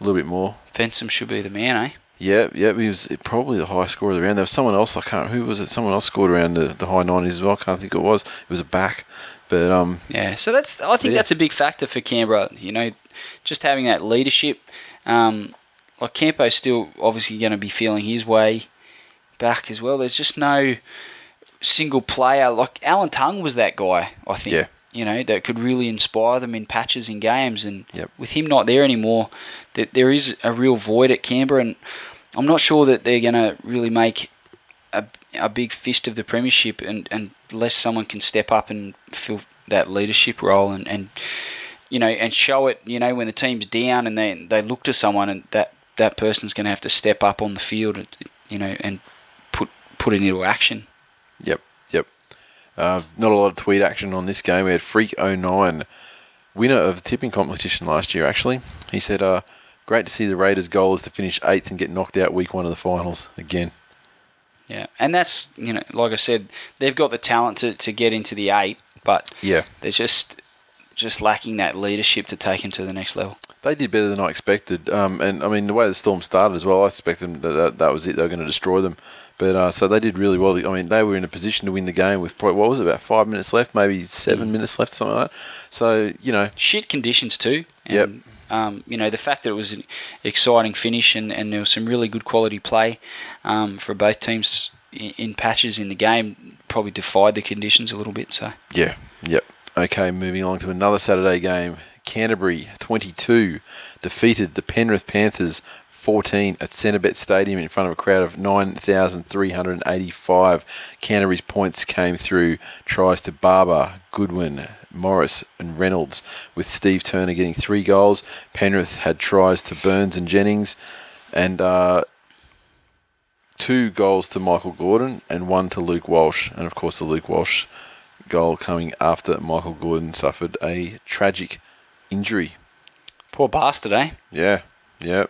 a little bit more. Fensom should be the man, eh? Yeah, yeah, he was probably the highest scorer of the round. There was someone else I can't. Who was it? Someone else scored around the, the high nineties as well. I can't think it was. It was a back, but um, Yeah, so that's I think Yeah. that's a big factor for Canberra. You know, just having that leadership. Um, like Campo's still obviously going to be feeling his way back as well. There's just no single player like Alan Tongue was that guy. I think. Yeah. You know that could really inspire them in patches in games, and Yep. with him not there anymore, that there is a real void at Canberra, and I'm not sure that they're going to really make a, a big fist of the premiership, and, and unless someone can step up and fill that leadership role, and, and you know, and show it, you know, when the team's down and they they look to someone, and that that person's going to have to step up on the field, and, you know, and put put it into action. Yep. Uh, not a lot of tweet action on this game. We had Freak09, winner of the tipping competition last year, actually. He said, uh, Great to see the Raiders' goal is to finish eighth and get knocked out week one of the finals again. Yeah, and that's you know, like I said, they've got the talent to, to get into the eight, but Yeah, they're just just lacking that leadership to take them to the next level. They did better than I expected. Um, and I mean, the way the Storm started as well, I expected that that, that was it. They were going to destroy them. But uh, so they did really well. I mean, they were in a position to win the game with probably, what was it, about five minutes left, maybe seven minutes left, something like that. So, you know, Shit conditions too. Yep. Um, you know the fact that it was an exciting finish and, and there was some really good quality play um, for both teams in, in patches in the game probably defied the conditions a little bit. So Yeah, yep. Okay, moving on to another Saturday game. Canterbury 22 defeated the Penrith Panthers 14 at Centrebet Stadium in front of a crowd of 9,385. Canterbury's points came through tries to Barba, Goodwin, Morris, and Reynolds, with Steve Turner getting three goals. Penrith had tries to Burns and Jennings, and uh, two goals to Michael Gordon and one to Luke Walsh. And of course, the Luke Walsh goal coming after Michael Gordon suffered a tragic injury. poor bastard, eh? Yeah, yeah,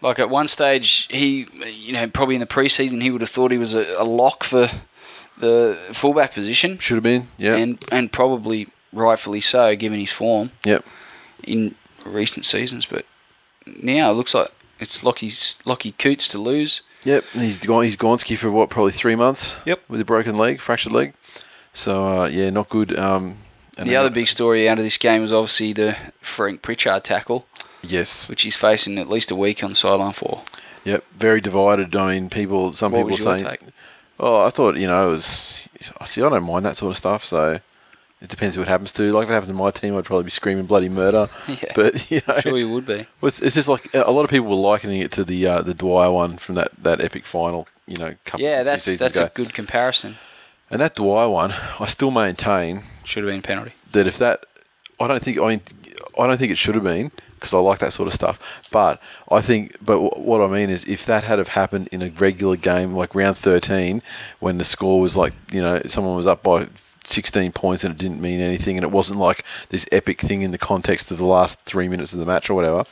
Like at one stage, he, you know, probably in the preseason, he would have thought he was a, a lock for the fullback position, should have been. Yeah, and and probably rightfully so, given his form yep, in recent seasons. But now it looks like it's Lockie's Lockie Coote's to lose. yep. And he's gone. He's Gonski for what? Probably three months. Yep. with a broken leg, fractured leg. So uh, yeah, not good. Um, and the other big story out of this game was obviously the Frank Pritchard tackle, yes, which he's facing at least a week on sideline for. yep, very divided. I mean, people. Some What people saying, take? "Oh, I thought you know it was." I see. I don't mind that sort of stuff. So. It depends what happens to. Like if it happened to my team, I'd probably be screaming bloody murder. <laughs> Yeah. <laughs> But you know, Sure, you would be. <laughs> It's, it's just like a lot of people were likening it to the uh, the Dwyer one from that, that epic final, you know, couple Yeah, that's that's ago. a good comparison. And that Dwyer one, I still maintain Should have been a penalty. that if that, I don't think I mean, I don't think it should have been because I like that sort of stuff. But I think, but w- what I mean is, if that had have happened in a regular game like round thirteen, when the score was like, you know, someone was up by. 16 points and it didn't mean anything and it wasn't like this epic thing in the context of the last three minutes of the match or whatever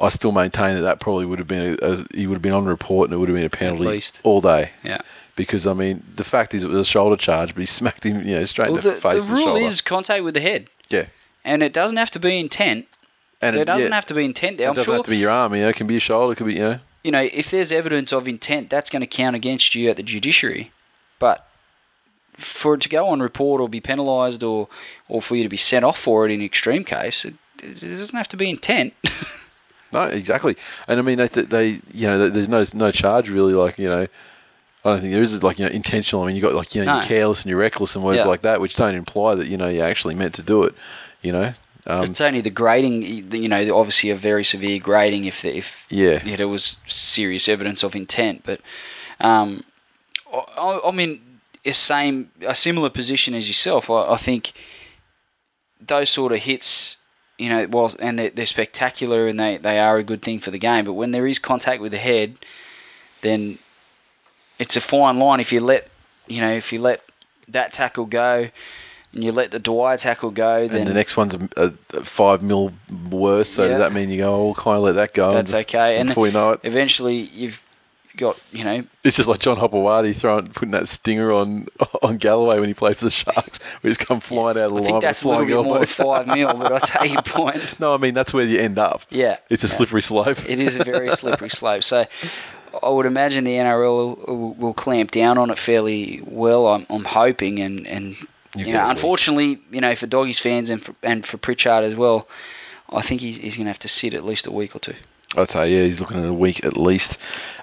I still maintain that that probably would have been a, a, he would have been on report and it would have been a penalty all day. Yeah. Because I mean, the fact is, it was a shoulder charge, but he smacked him, you know, straight Well, in the, the, face. the rule shoulder. is contact with the head, yeah, and it doesn't have to be intent. and There it, doesn't yeah, have to be intent there. It I'm doesn't sure have to be your arm. You know, it can be your shoulder. It could be, you know, you know, if there's evidence of intent, that's going to count against you at the judiciary. But for it to go on report or be penalised or, or for you to be sent off for it in extreme case, it, it doesn't have to be intent. <laughs> no, exactly. And I mean, they, they, you know, there's no no charge really. Like, you know, I don't think there is like you know intentional. I mean, you got like you know No. you're careless and you're reckless and words Yeah. like that, which don't imply that you know you actually meant to do it. You know, um, it's only the grading, you know, obviously a very severe grading if the, if Yeah. there was serious evidence of intent. But um, I, I'm in a same a similar position as yourself. I, I think those sort of hits, you know, while and they're, they're spectacular and they, they are a good thing for the game. But when there is contact with the head, then it's a fine line. If you let you know if you let that tackle go. And you let the Dwyer tackle go, then and the next one's a, a, a five mil worse. So Yeah. does that mean you go, oh, kind of let that go? That's okay. And before you know it, eventually you've got you know it's just like John Hopoate throwing putting that stinger on <laughs> on Galloway when he played for the Sharks, where he's come flying out of the I line think that's a little bit more elbow. than five mil, but I take your point. <laughs> no, I mean that's where you end up. Yeah, It's a yeah. slippery slope. It is a very <laughs> slippery slope. So I would imagine the NRL will, will clamp down on it fairly well. I'm, I'm hoping, and and You you, know, unfortunately, you know, for Doggies fans and for, and for Pritchard as well, I think he's, he's going to have to sit at least a week or two. I'd say, yeah, he's looking at a week at least.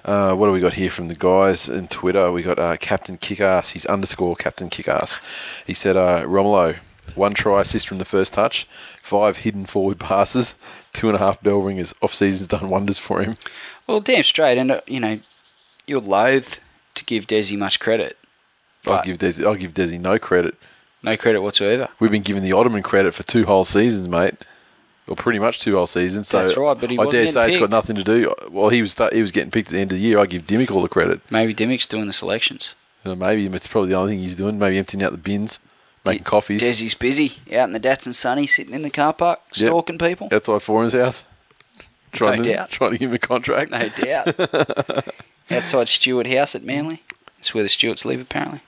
Uh, what do we got here from the guys in Twitter? We got uh, Captain Kickass. He's underscore Captain Kickass. He said, uh, Romulo, one try assist from the first touch, five hidden forward passes, two and a half bell ringers. Off season's done wonders for him. Well, damn straight, and uh, you know, you're loath to give Desi much credit. I'll give Desi, I'll give Desi no credit. No credit whatsoever. We've been giving the Ottoman credit for two whole seasons, mate. Or pretty much two whole seasons. So That's right, but he I dare say it's got nothing to do. Well, he was he was getting picked at the end of the year. I give Dymock all the credit. Maybe Dymock's doing the selections. Uh, maybe it's probably the only thing he's doing. Maybe emptying out the bins, making coffees. Desi's busy out in the dats and Sunny, sitting in the car park, Yep. stalking people. outside Foran's house, trying No to doubt. trying to give him a contract. No doubt. <laughs> Outside Stewart House at Manly. That's where the Stewarts live, apparently.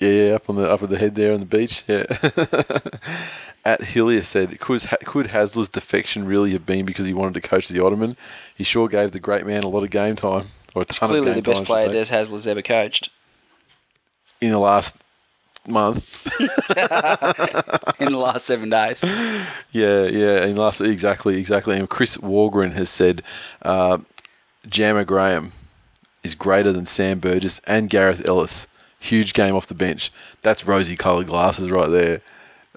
Yeah, up on the up at the head there on the beach. Yeah. <laughs> At Hillier said, could, could Hasler's defection really have been because he wanted to coach the Ottoman? He sure gave the great man a lot of game time, or a ton clearly of the game best time, player Des Hasler's ever coached in the last month. <laughs> in the last seven days. Yeah, yeah, and last exactly, exactly. And Chris Walgren has said, uh, Jammer Graham is greater than Sam Burgess and Gareth Ellis. Huge game off the bench. That's rosy coloured glasses right there.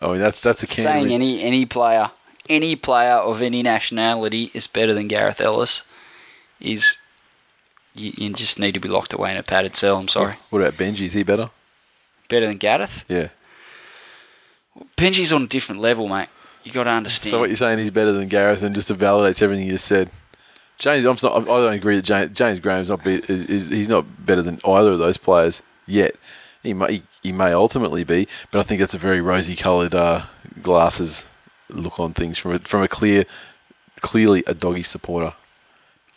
I mean, that's that's a Saying any any player, any player of any nationality is better than Gareth Ellis is. You, you just need to be locked away in a padded cell. I'm sorry. What about Benji? Is he better? Better than Gareth? Yeah. Benji's on a different level, mate. You got to understand. So what you're saying? He's better than Gareth, and just validates everything you just said. James, I'm not. I don't agree that James, James Graham's not. Be, is, is he's not better than either of those players yet. He may he, he may ultimately be, but I think that's a very rosy coloured uh, glasses look on things from a, from a clear, clearly a doggy supporter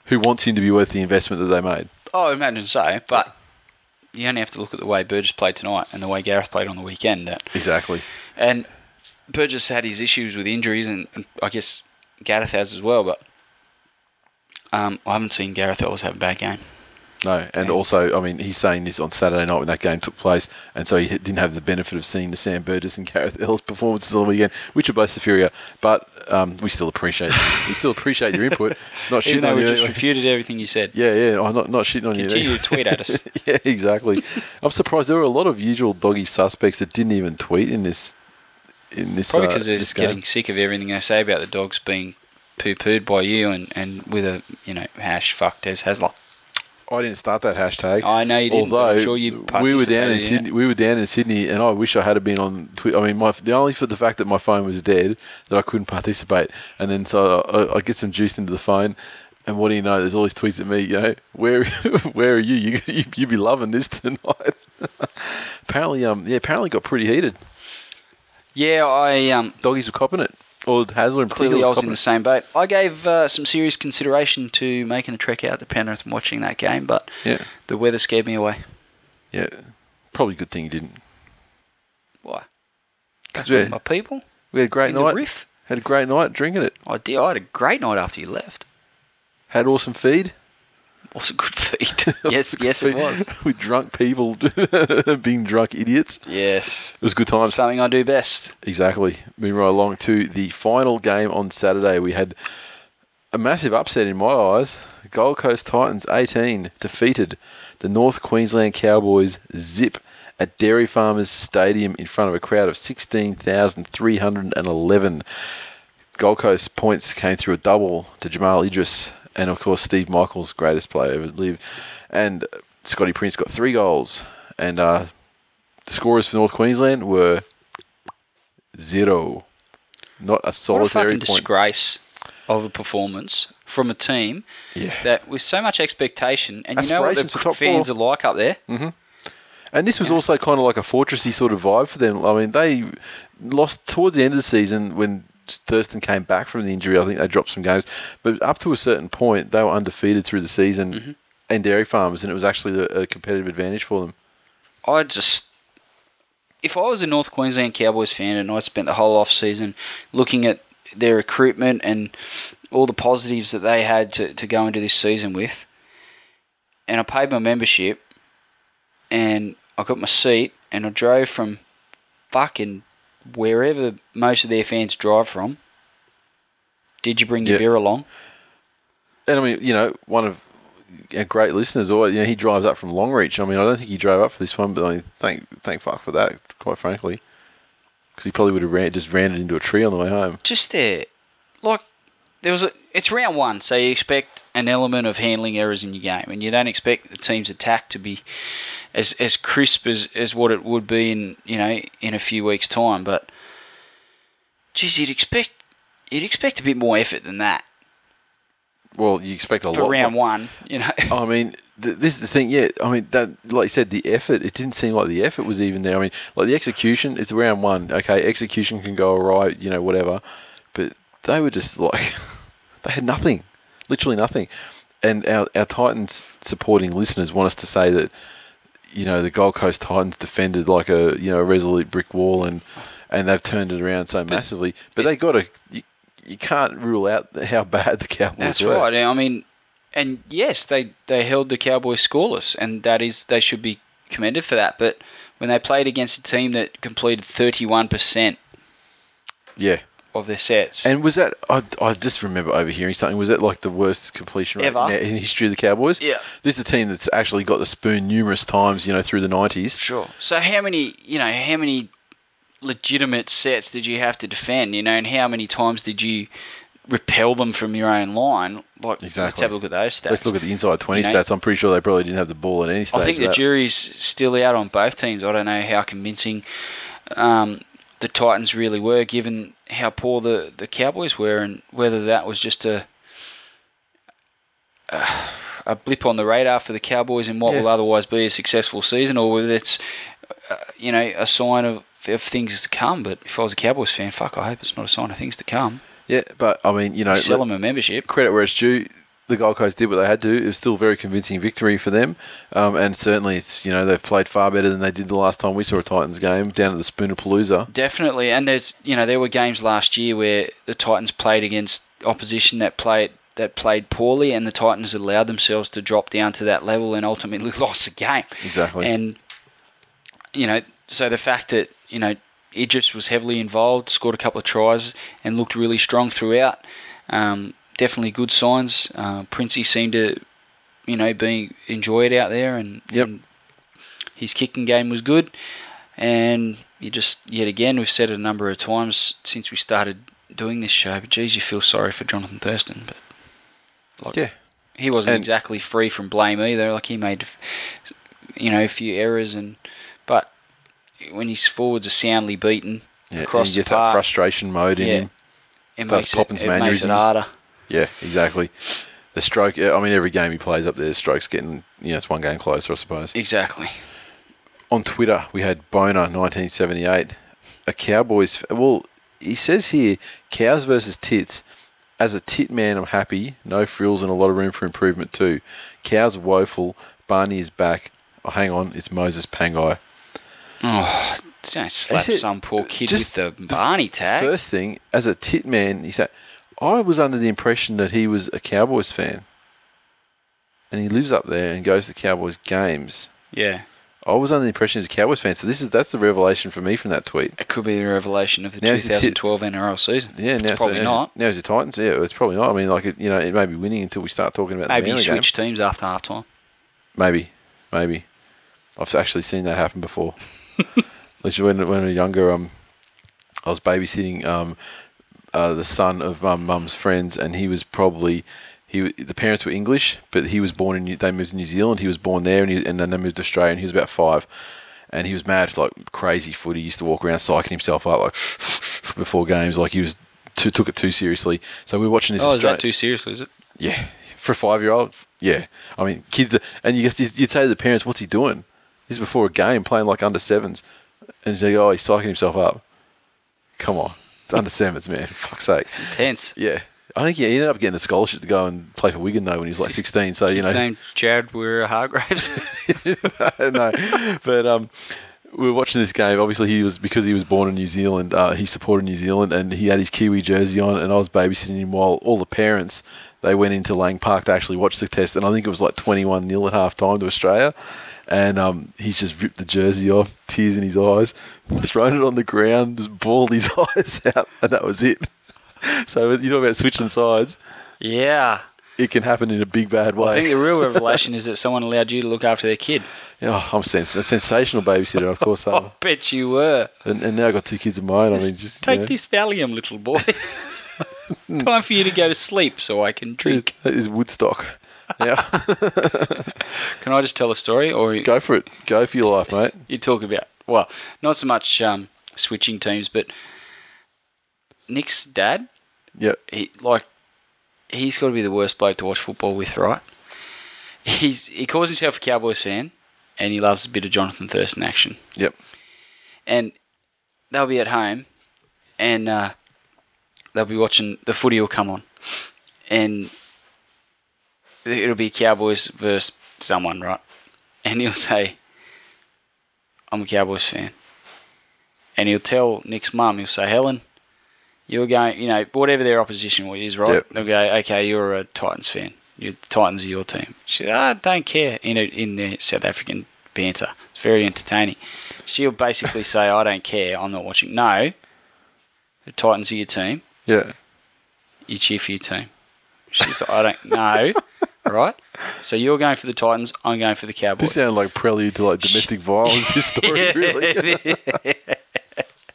who wants him to be worth the investment that they made. Oh, I imagine so, but you only have to look at the way Burgess played tonight and the way Gareth played on the weekend. That Exactly. and Burgess had his issues with injuries, and, and I guess Gareth has as well. But um, I haven't seen Gareth Ellis have a bad game. No, and also, I mean, he's saying this on Saturday night when that game took place, and so he didn't have the benefit of seeing the Sam Burgess and Gareth Ellis performances on the weekend, which are both superior. But um, we still appreciate we still appreciate your input. <laughs> Not Even shitting though on we you. just refuted everything you said. yeah, yeah, I'm not not shitting on Continue you. to tweet at us. <laughs> yeah, exactly. I'm surprised there were a lot of usual doggy suspects that didn't even tweet in this in this. Probably uh, because they're just getting sick of everything they say about the dogs being poo-pooed by you, and, and with a you know hash fuck Des Hasler. I didn't start that hashtag. I know you didn't, Although sure you we were down in it. Sydney, we were down in Sydney, and I wish I had been on. Twi- I mean, my the only for the fact that my phone was dead that I couldn't participate, and then so I, I get some juice into the phone, and what do you know? There's all these tweets at me. You know, where <laughs> where are you? You you you be loving this <laughs> tonight. <laughs> apparently, um, yeah, apparently got pretty heated. Yeah, I um, Doggies were copping it, or Hasler in clearly I was in the same boat. I gave uh, some serious consideration to making the trek out to Penrith and watching that game, but Yeah, the weather scared me away. yeah, probably a good thing you didn't. Why? Because we- had my people We had a great night. riff. Had a great night drinking it. I did. I had a great night after you left. Had awesome feed. Was a good feed. <laughs> yes, yes, it was. <laughs> With drunk people <laughs> being drunk idiots. Yes, It was a good times. something I do best. Exactly. Moving right along to the final game on Saturday. We had a massive upset in my eyes. Gold Coast Titans 18 defeated the North Queensland Cowboys zip at Dairy Farmers Stadium in front of a crowd of 16,311. Gold Coast points came through a double to Jamal Idris and of course Steve Michaels, greatest player ever lived, and Scotty Prince got three goals. And uh, the scorers for North Queensland were zero, not a solitary What a point. disgrace of a performance from a team Yeah. that with so much expectation, and you know what the fans four. are like up there. And this was also kind of like a fortressy sort of vibe for them. I mean, they lost towards the end of the season when Thurston came back from the injury. I think they dropped some games, but up to a certain point, they were undefeated through the season Mm-hmm. in dairy farmers, and it was actually a a competitive advantage for them. I just, if I was a North Queensland Cowboys fan and I spent the whole off season looking at their recruitment and all the positives that they had to, to go into this season with, and I paid my membership, and I got my seat, and I drove from fucking wherever most of their fans drive from. Did you bring your Yeah. beer along? And I mean, you know, one of our great listeners, or you know, he drives up from Longreach. I mean, I don't think he drove up for this one, but I mean, thank thank fuck for that, quite frankly, because he probably would have ran, just ran it into a tree on the way home. just there, like there was a. It's round one, so you expect an element of handling errors in your game, and you don't expect the team's attack to be as as crisp as, as what it would be in you know in a few weeks' time. But geez, you'd expect you'd expect a bit more effort than that Well, you expect a for lot. round one. You know, I mean, th- this is the thing. Yeah, I mean that, like you said, the effort. It didn't seem like the effort was even there. I mean, like the execution. It's round one. Okay, execution can go awry. You know, whatever. But they were just like <laughs> they had nothing, literally nothing. And our our Titans supporting listeners want us to say that you know the Gold Coast Titans defended like a you know a resolute brick wall and and they've turned it around so massively. But they got to. You, you can't rule out how bad the Cowboys that's were. That's right. I mean, and yes, they they held the Cowboys scoreless, and that is they should be commended for that. But when they played against a team that completed thirty one percent Yeah. Of their sets, And was that? I, I just remember overhearing something. Was that like the worst completion rate Ever. in, the history of the Cowboys? Yeah. This is a team that's actually got the spoon numerous times. You know, through the nineties. Sure. So how many, you know, how many legitimate sets did you have to defend, you know, and how many times did you repel them from your own line? Like, exactly. let's have a look at those stats. Let's look at the inside twenty You know- stats. I'm pretty sure they probably didn't have the ball at any stage. I think the that. jury's still out on both teams. I don't know how convincing um, the Titans really were, given how poor the, the Cowboys were, and whether that was just a a blip on the radar for the Cowboys in what Yeah. will otherwise be a successful season, or whether it's uh, you know a sign of, of things to come. But if I was a Cowboys fan, fuck, I hope it's not a sign of things to come. Yeah, but I mean, you know, Sell them a membership. credit where it's due. The Gold Coast did what they had to. It was still a very convincing victory for them, um, and certainly it's you know they've played far better than they did the last time we saw a Titans game down at the Spooner Spoonerpalooza. Definitely, and there's you know there were games last year where the Titans played against opposition that played that played poorly, and the Titans allowed themselves to drop down to that level and ultimately <laughs> lost the game. Exactly. And you know, so the fact that you know Idris was heavily involved, scored a couple of tries, and looked really strong throughout. Um, definitely good signs. Uh, Princey seemed to, you know, be enjoyed out there, and, Yep. and his kicking game was good. And you just yet again, we've said it a number of times since we started doing this show. But geez, you feel sorry for Jonathan Thurston, but like, Yeah, he wasn't And- exactly free from blame either. Like he made, you know, a few errors, and but when his forwards are soundly beaten yeah. across the he gets that park, frustration mode in Yeah. him. it starts makes popping it, it it harder. Yeah, exactly. The stroke. I mean, every game he plays up there, the stroke's getting. You know, it's one game closer, I suppose. Exactly. On Twitter, we had Boner 1978, a Cowboys. Well, he says here, cows versus tits. As a tit man, I'm happy. No frills and a lot of room for improvement too. Cows woeful. Bani is back. Oh, hang on, it's Moses Pangai. Oh, don't slap some poor kid with the Bani tag. First thing, as a tit man, he said, I was under the impression that he was a Cowboys fan. And he lives up there and goes to Cowboys games. yeah. I was under the impression he was a Cowboys fan. So this is that's the revelation for me from that tweet. It could be the revelation of the Now he's the ti- 2012 NRL season. Yeah, now it's probably so not. Now he's the Titans. Yeah, it's probably not. I mean, like it, you know, it may be winning until we start talking about Maybe the you Manly game. teams after half time. Maybe, maybe. I've actually seen that happen before. <laughs> Which when when we were younger, um, I was babysitting um, uh, the son of mum mum's friends, and he was probably he the parents were English, but he was born in New, they moved to New Zealand. He was born there, and, he, and then they moved to Australia, and he was about five. And he was mad, like crazy footy. He used to walk around psyching himself up, like <laughs> before games, like he was too, took it too seriously. So we were watching this. Oh, is that too seriously? Is it? yeah, for a five-year-old, yeah. I mean, kids, and you guess you'd say to the parents, "What's he doing?" This is before a game, playing like under sevens, and they go, "Oh, he's psyching himself up." Come on, it's under sevens, <laughs> man. Fuck's sake. It's Intense. Yeah, I think he ended up getting a scholarship to go and play for Wigan though when he was like sixteen. So you know, name Jared Weir Hargraves. <laughs> <laughs> no, but um, we were watching this game. Obviously, he was because he was born in New Zealand. Uh, he supported New Zealand, and he had his Kiwi jersey on. And I was babysitting him while all the parents they went into Lang Park to actually watch the test. And I think it was like twenty-one 0 at half time to Australia. And um, he's just ripped the jersey off, tears in his eyes, thrown it on the ground, just bawled his <laughs> eyes out, and that was it. <laughs> So you talk about switching sides. yeah. It can happen in a big bad way. I think the real <laughs> revelation is that someone allowed you to look after their kid. Oh, I'm sens- a sensational babysitter, of course. I bet you were. and, and now I've got two kids of my own. I mean, just you Take know, this Valium, little boy. Time for you to go to sleep so I can drink. That is Woodstock. Yeah, <laughs> Can I just tell a story, or go for it. Go for your life, mate. you talk about? Well, not so much um, switching teams, but Nick's dad. Yep. He like he's got to be the worst bloke to watch football with, right? He's he calls himself a Cowboys fan, and he loves a bit of Jonathan Thurston action. Yep. and they'll be at home, and uh, they'll be watching the footy will come on, and it'll be Cowboys versus someone, right? And he'll say, "I'm a Cowboys fan," and he'll tell Nick's mum, he'll say, "Helen, you're going, you know, whatever their opposition is, right?" Yep. They'll go, "Okay, you're a Titans fan. Your Titans are your team." She said, "I don't care." In a, in their South African banter, it's very entertaining. She'll basically <laughs> say, "I don't care. I'm not watching." No, the Titans are your team. Yeah. You cheer for your team. She's like, "I don't know." <laughs> Right? So you're going for the Titans. I'm going for the Cowboys. This sounds like prelude to like domestic violence. This <laughs> <laughs> story, really.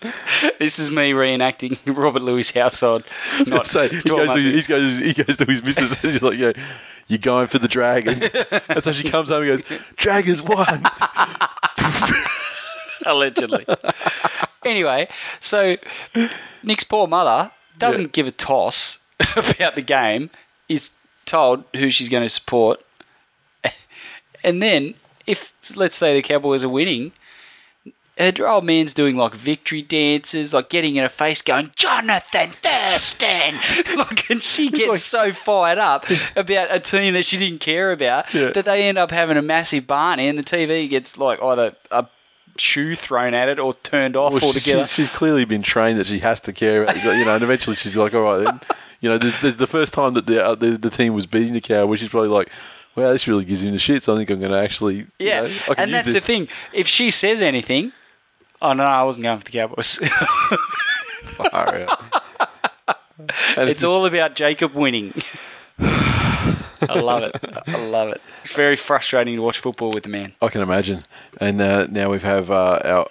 <laughs> this is me reenacting Robert Lui's household. Not so he goes, to, he goes, he goes to his missus and she's like, "Yeah, you're going for the Dragons." and so she comes home and goes, "Dragons won." allegedly. anyway, so Nick's poor mother doesn't Yeah. give a toss about the game. Is told who she's going to support, <laughs> and then if let's say the Cowboys are winning. Her old man's doing like victory dances, like getting in her face, going Jonathan Thurston, <laughs> like, and she gets like- so fired up about a team that she didn't care about Yeah. that they end up having a massive Barney, and the TV gets like either a shoe thrown at it or turned off Well, altogether. she's, she's clearly been trained that she has to care about, you know, and eventually she's like, all right, then. <laughs> You know, there's, there's the first time that the, uh, the the team was beating the cow, which is probably like, wow, this really gives me the shits. I think I'm going to actually, you yeah, know, I can and use that's the thing. If she says anything, oh no, I wasn't going for the Cowboys. Far out. And <laughs> it's all about Jacob winning. I love it. I love it. It's very frustrating to watch football with the man. I can imagine. And uh, now we have uh, our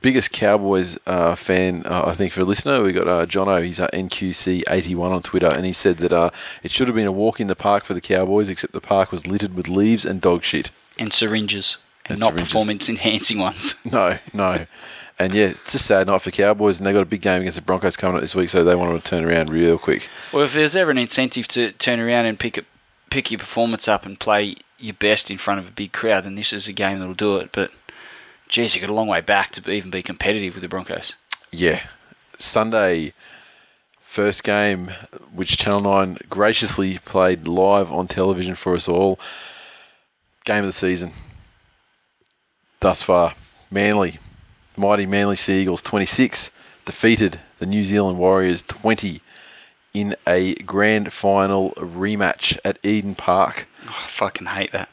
biggest Cowboys uh, fan, uh, I think, for a listener. We got uh, Jono. He's uh, NQC81 on Twitter, and he said that uh, it should have been a walk in the park for the Cowboys, except the park was littered with leaves and dog shit. And syringes, and, And not syringes. performance enhancing ones. <laughs> No, no. And yeah, it's a sad night for Cowboys, and they got a big game against the Broncos coming up this week, so they want to turn around real quick. Well, if there's ever an incentive to turn around and pick pick your performance up and play your best in front of a big crowd, then this is a game that'll do it. But geez, you got a long way back to even be competitive with the Broncos. Yeah. Sunday, first game, which Channel 9 graciously played live on television for us all. Game of the season. Thus far. Manly, mighty Manly Seagulls 26, defeated the New Zealand Warriors 20 in a grand final rematch at Eden Park. Oh, I fucking hate that.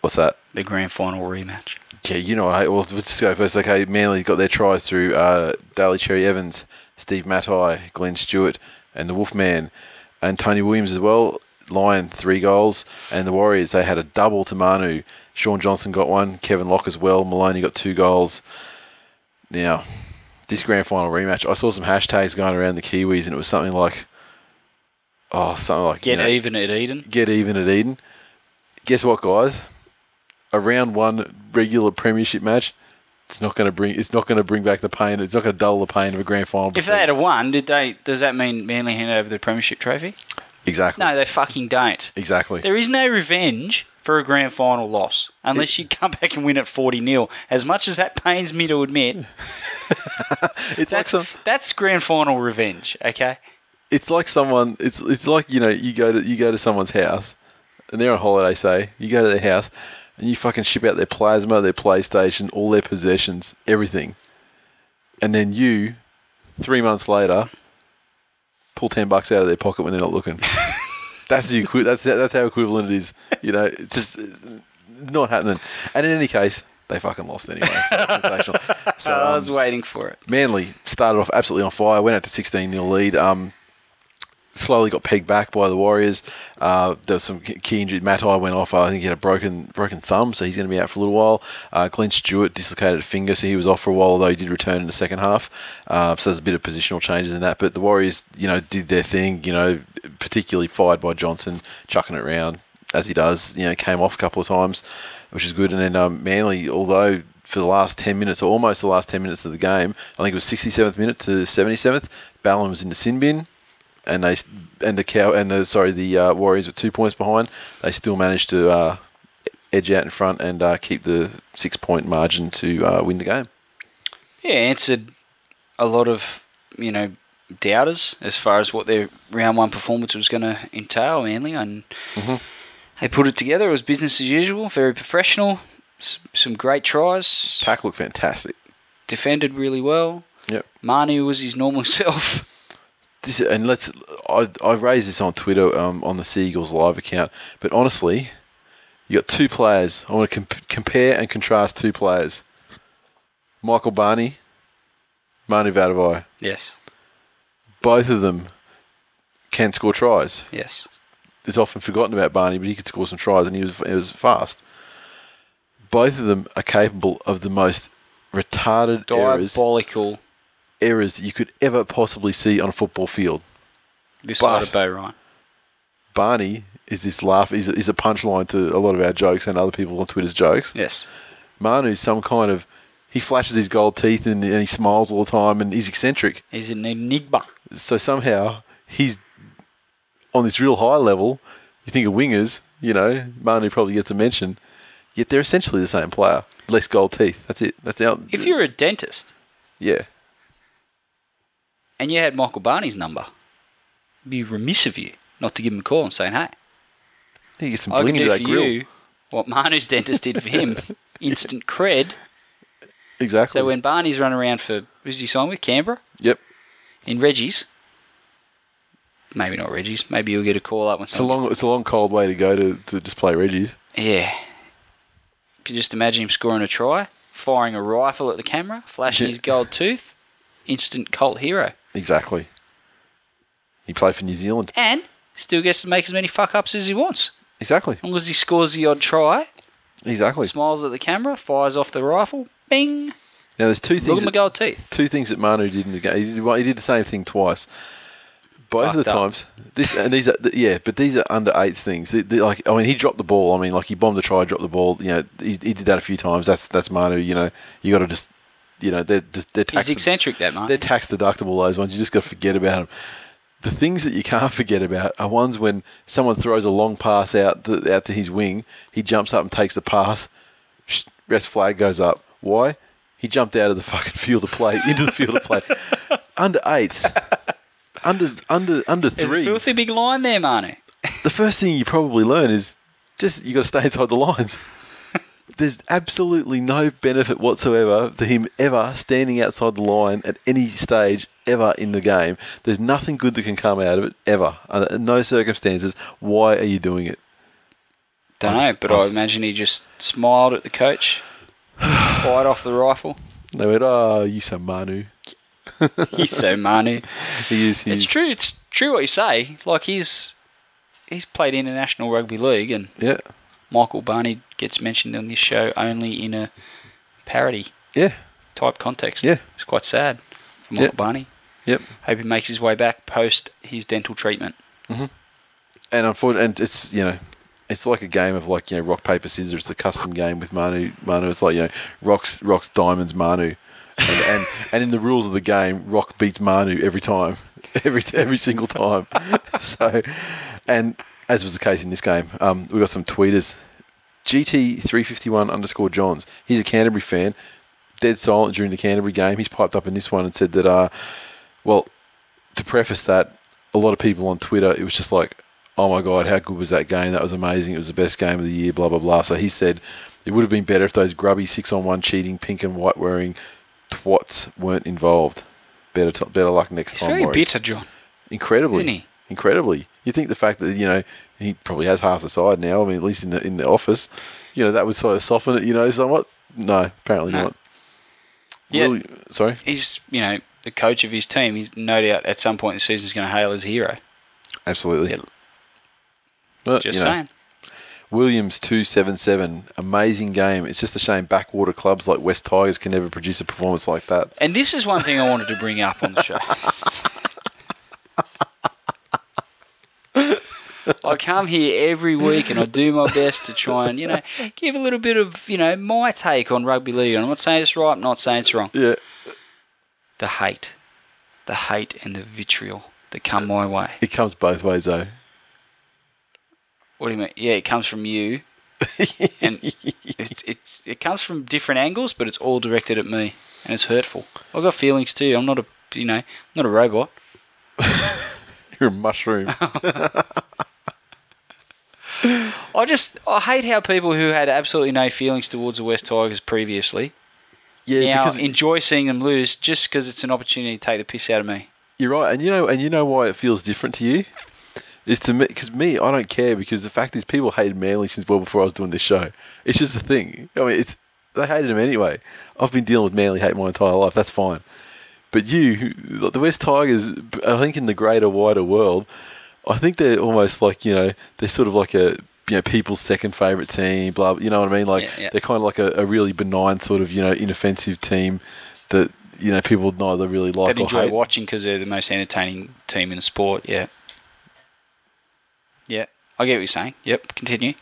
What's that? The grand final rematch. Yeah, you know what? Well, let's just go first. Okay, Manly got their tries through uh, Daly Cherry Evans, Steve Matai, Glenn Stewart, and the Wolfman, and Tony Williams as well. Lyon three goals, and the Warriors they had a double to Manu. Shaun Johnson got one, Kevin Locke as well. Maloney got two goals. Now, this grand final rematch, I saw some hashtags going around the Kiwis, and it was something like, oh, something like Get you know, even at Eden. get even at Eden. Guess what, guys? A round one regular premiership match. It's not going to bring. It's not going to bring back the pain. It's not going to dull the pain of a grand final. If they had a won, did they? Does that mean Manly hand over the premiership trophy? exactly, No, they fucking don't. exactly. There is no revenge for a grand final loss unless you come back and win at 40 0. As much as that pains me to admit, <laughs> It's like that's, some. that's grand final revenge, okay? It's like someone. It's it's like you know you go to you go to someone's house, and they're on holiday. Say you go to their house, and you fucking ship out their plasma, their PlayStation, all their possessions, everything, and then you, three months later, pull ten bucks out of their pocket when they're not looking. <laughs> that's the equi- that's that's how equivalent it is. You know, it's just not happening. And in any case, they fucking lost anyway. <laughs> So sensational. So I was um, waiting for it. Manly started off absolutely on fire. Went out to 16 0 lead. Um, slowly got pegged back by the Warriors. Uh, there was some key injury. Matai went off. I think he had a broken broken thumb, so he's going to be out for a little while. Uh, Glenn Stewart dislocated a finger, so he was off for a while, although he did return in the second half. Uh, so there's a bit of positional changes in that. But the Warriors, you know, did their thing. You know, particularly fired by Johnson, chucking it around as he does. You know, came off a couple of times, which is good. And then um, Manly, although for the last 10 minutes, or almost the last 10 minutes of the game, I think it was 67th minute to 77th, Ballin was in the sin bin and they and the cow and the sorry the uh, Warriors were two points behind. They still managed to uh, edge out in front and uh, keep the six point margin to uh, win the game. Yeah, answered a lot of, you know, doubters as far as what their round one performance was going to entail, Manly, and they put it together. It was business as usual, very professional, s- some great tries, Pack looked fantastic. defended really well. Yep. Manu was his normal <laughs> self. This and let's I I raised this on Twitter um, on the Seagulls live account, but honestly, you got two players. I want to comp- compare and contrast two players. Michael Bani, Manu Vatuvei. Yes, Both of them can score tries. yes. it's often forgotten about Bani, but he could score some tries and he was he was fast. Both of them are capable of the most retarded errors Diabolical errors that you could ever possibly see on a football field. this But- side of Beau Ryan. Bani is this laugh is is a punchline to a lot of our jokes and other people on Twitter's jokes. Yes. Manu's some kind of he flashes his gold teeth and, and he smiles all the time and he's eccentric. He's an enigma. So somehow he's on this real high level. You think of wingers, you know, Manu probably gets a mention, yet they're essentially the same player. Less gold teeth. That's it. That's out. If you're a dentist yeah, and you had Michael Bani's number, it'd be remiss of you not to give him a call and saying, hey, you get some I bling can do for grill. you what Manu's dentist did for him. <laughs> Instant cred. Exactly. So when Bani's run around for, who's he signed with? Canberra? yep, In Reggie's. Maybe not Reggie's. Maybe you'll get a call up when it's a long, it's a long, cold way to go to to just play Reggie's. Yeah. Can just imagine him scoring a try, firing a rifle at the camera, flashing Yeah. his gold tooth? Instant cult hero. Exactly. He played for New Zealand. And still gets to make as many fuck ups as he wants. Exactly. As long as he scores the odd try, Exactly. smiles at the camera, fires off the rifle, bing. Now there's two things. Look at my gold teeth. two things that Manu did in the game. He did, well, he did the same thing twice. Both of the up. times, this and these are yeah, but these are under eights things. They- they like I mean, he dropped the ball. I mean, like he bombed the try, dropped the ball. You know, he, he did that a few times. That's that's Manu. You know, you got to just you know they're they're tax He's eccentric, that man. they're tax deductible. Those ones you just got to forget about them. The things that you can't forget about are ones when someone throws a long pass out to, out to his wing. He jumps up and takes the pass. Rest flag goes up. Why? He jumped out of the fucking field of play into the field of play. <laughs> under eights, under under under There's a filthy big line there, Manu. The first thing you probably learn is just you got to stay inside the lines. There's absolutely no benefit whatsoever to him ever standing outside the line at any stage ever in the game. There's nothing good that can come out of it ever under no circumstances. Why are you doing it? Don't know, but I, imagine he just smiled at the coach, <sighs> Fired off the rifle. They went, oh, you so Manu. <laughs> He's so Manu. <laughs> He is. It's true. It's true what you say. Like he's he's played international rugby league, and Yeah, Michael Barney gets mentioned on this show only in a parody yeah, type context. Yeah. it's quite sad for Michael Yeah. Bani. yep. Hope he makes his way back post his dental treatment. And unfortunately, and it's you know, it's like a game of like you know rock paper scissors. It's a custom game with Manu. Manu. It's like you know rocks, rocks, diamonds, Manu. And, and <laughs> and in the rules of the game, Rock beats Manu every time, <laughs> every every single time. <laughs> so, and as was the case in this game, um, we got some tweeters. GT three fifty one underscore Johns. He's a Canterbury fan. Dead silent during the Canterbury game. He's piped up in this one and said that, uh, well, to preface that, a lot of people on Twitter, it was just like, oh my God, how good was that game? That was amazing. It was the best game of the year, blah, blah, blah. So he said it would have been better if those grubby six on one cheating, pink and white wearing twats weren't involved. Better, t- better luck next He's time, very Warriors. bitter, John. Incredibly. Isn't he? Incredibly. You think the fact that, you know, he probably has half the side now, I mean, at least in the, in the office, you know, that would sort of soften it, you know, somewhat? No, apparently No. not. Yeah. Really- sorry? He's you know the coach of his team. He's no doubt at some point in the season is going to hail as a hero. Absolutely. Yeah, But, Just you know, saying. Williams two seven seven, amazing game. It's just a shame backwater clubs like West Tigers can never produce a performance like that. And this is one thing I wanted to bring up on the show. <laughs> <laughs> I come here every week and I do my best to try and, you know, give a little bit of, you know, my take on rugby league. I'm not saying it's right, I'm not saying it's wrong. Yeah, The hate. The hate and the vitriol that come my way. it comes both ways though. What do you mean? Yeah, it comes from you. <laughs> and it, it, it comes from different angles, but it's all directed at me. And it's hurtful. I've got feelings too. I'm not a, you know, not a robot. <laughs> You're a mushroom. <laughs> I just I hate how people who had absolutely no feelings towards the West Tigers previously yeah, now because enjoy seeing them lose just because it's an opportunity to take the piss out of me. you're right, and you know, and you know why it feels different to you is to me because me, I don't care because the fact is people hated Manly since well before I was doing this show. It's just a thing. I mean, it's they hated him anyway. I've been dealing with Manly hate my entire life. That's fine. But you, the West Tigers, I think in the greater, wider world, I think they're almost like you know they're sort of like a you know people's second favorite team. Blah, you know what I mean? Like Yeah, yeah. they're kind of like a, a really benign sort of you know inoffensive team that you know people would neither really like They'd or enjoy hate. watching because they're the most entertaining team in the sport. Yeah. Yeah, I get what you're saying. Yep, continue.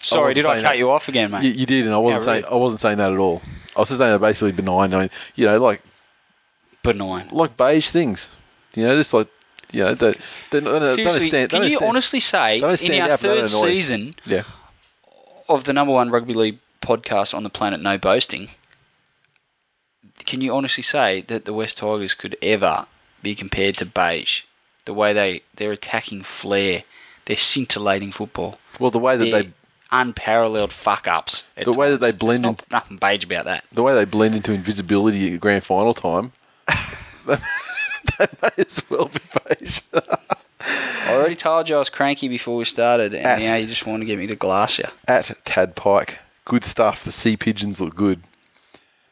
Sorry, wasn't did I cut that. you off again, mate? You, you did, and I wasn't Yeah, saying. I wasn't saying that at all. I was just saying they're basically benign. I mean, you know, like Benign. like beige things. You know, just like you know, they they don't, Seriously, stand. can you stand- honestly say in our out, but they third season Yeah, of the number one rugby league podcast on the planet, No Boasting, can you honestly say that the West Tigers could ever be compared to beige? The way they they're attacking flair, they're scintillating football, well, the way that they're they unparalleled fuck ups. The way that they blend There's not nothing beige about that. the way they blend into invisibility at grand final time, <laughs> <laughs> they may as well be beige. I already told you I was cranky before we started, and At- now you just want to get me to glass you. At Tad Pike, good stuff. The sea pigeons look good.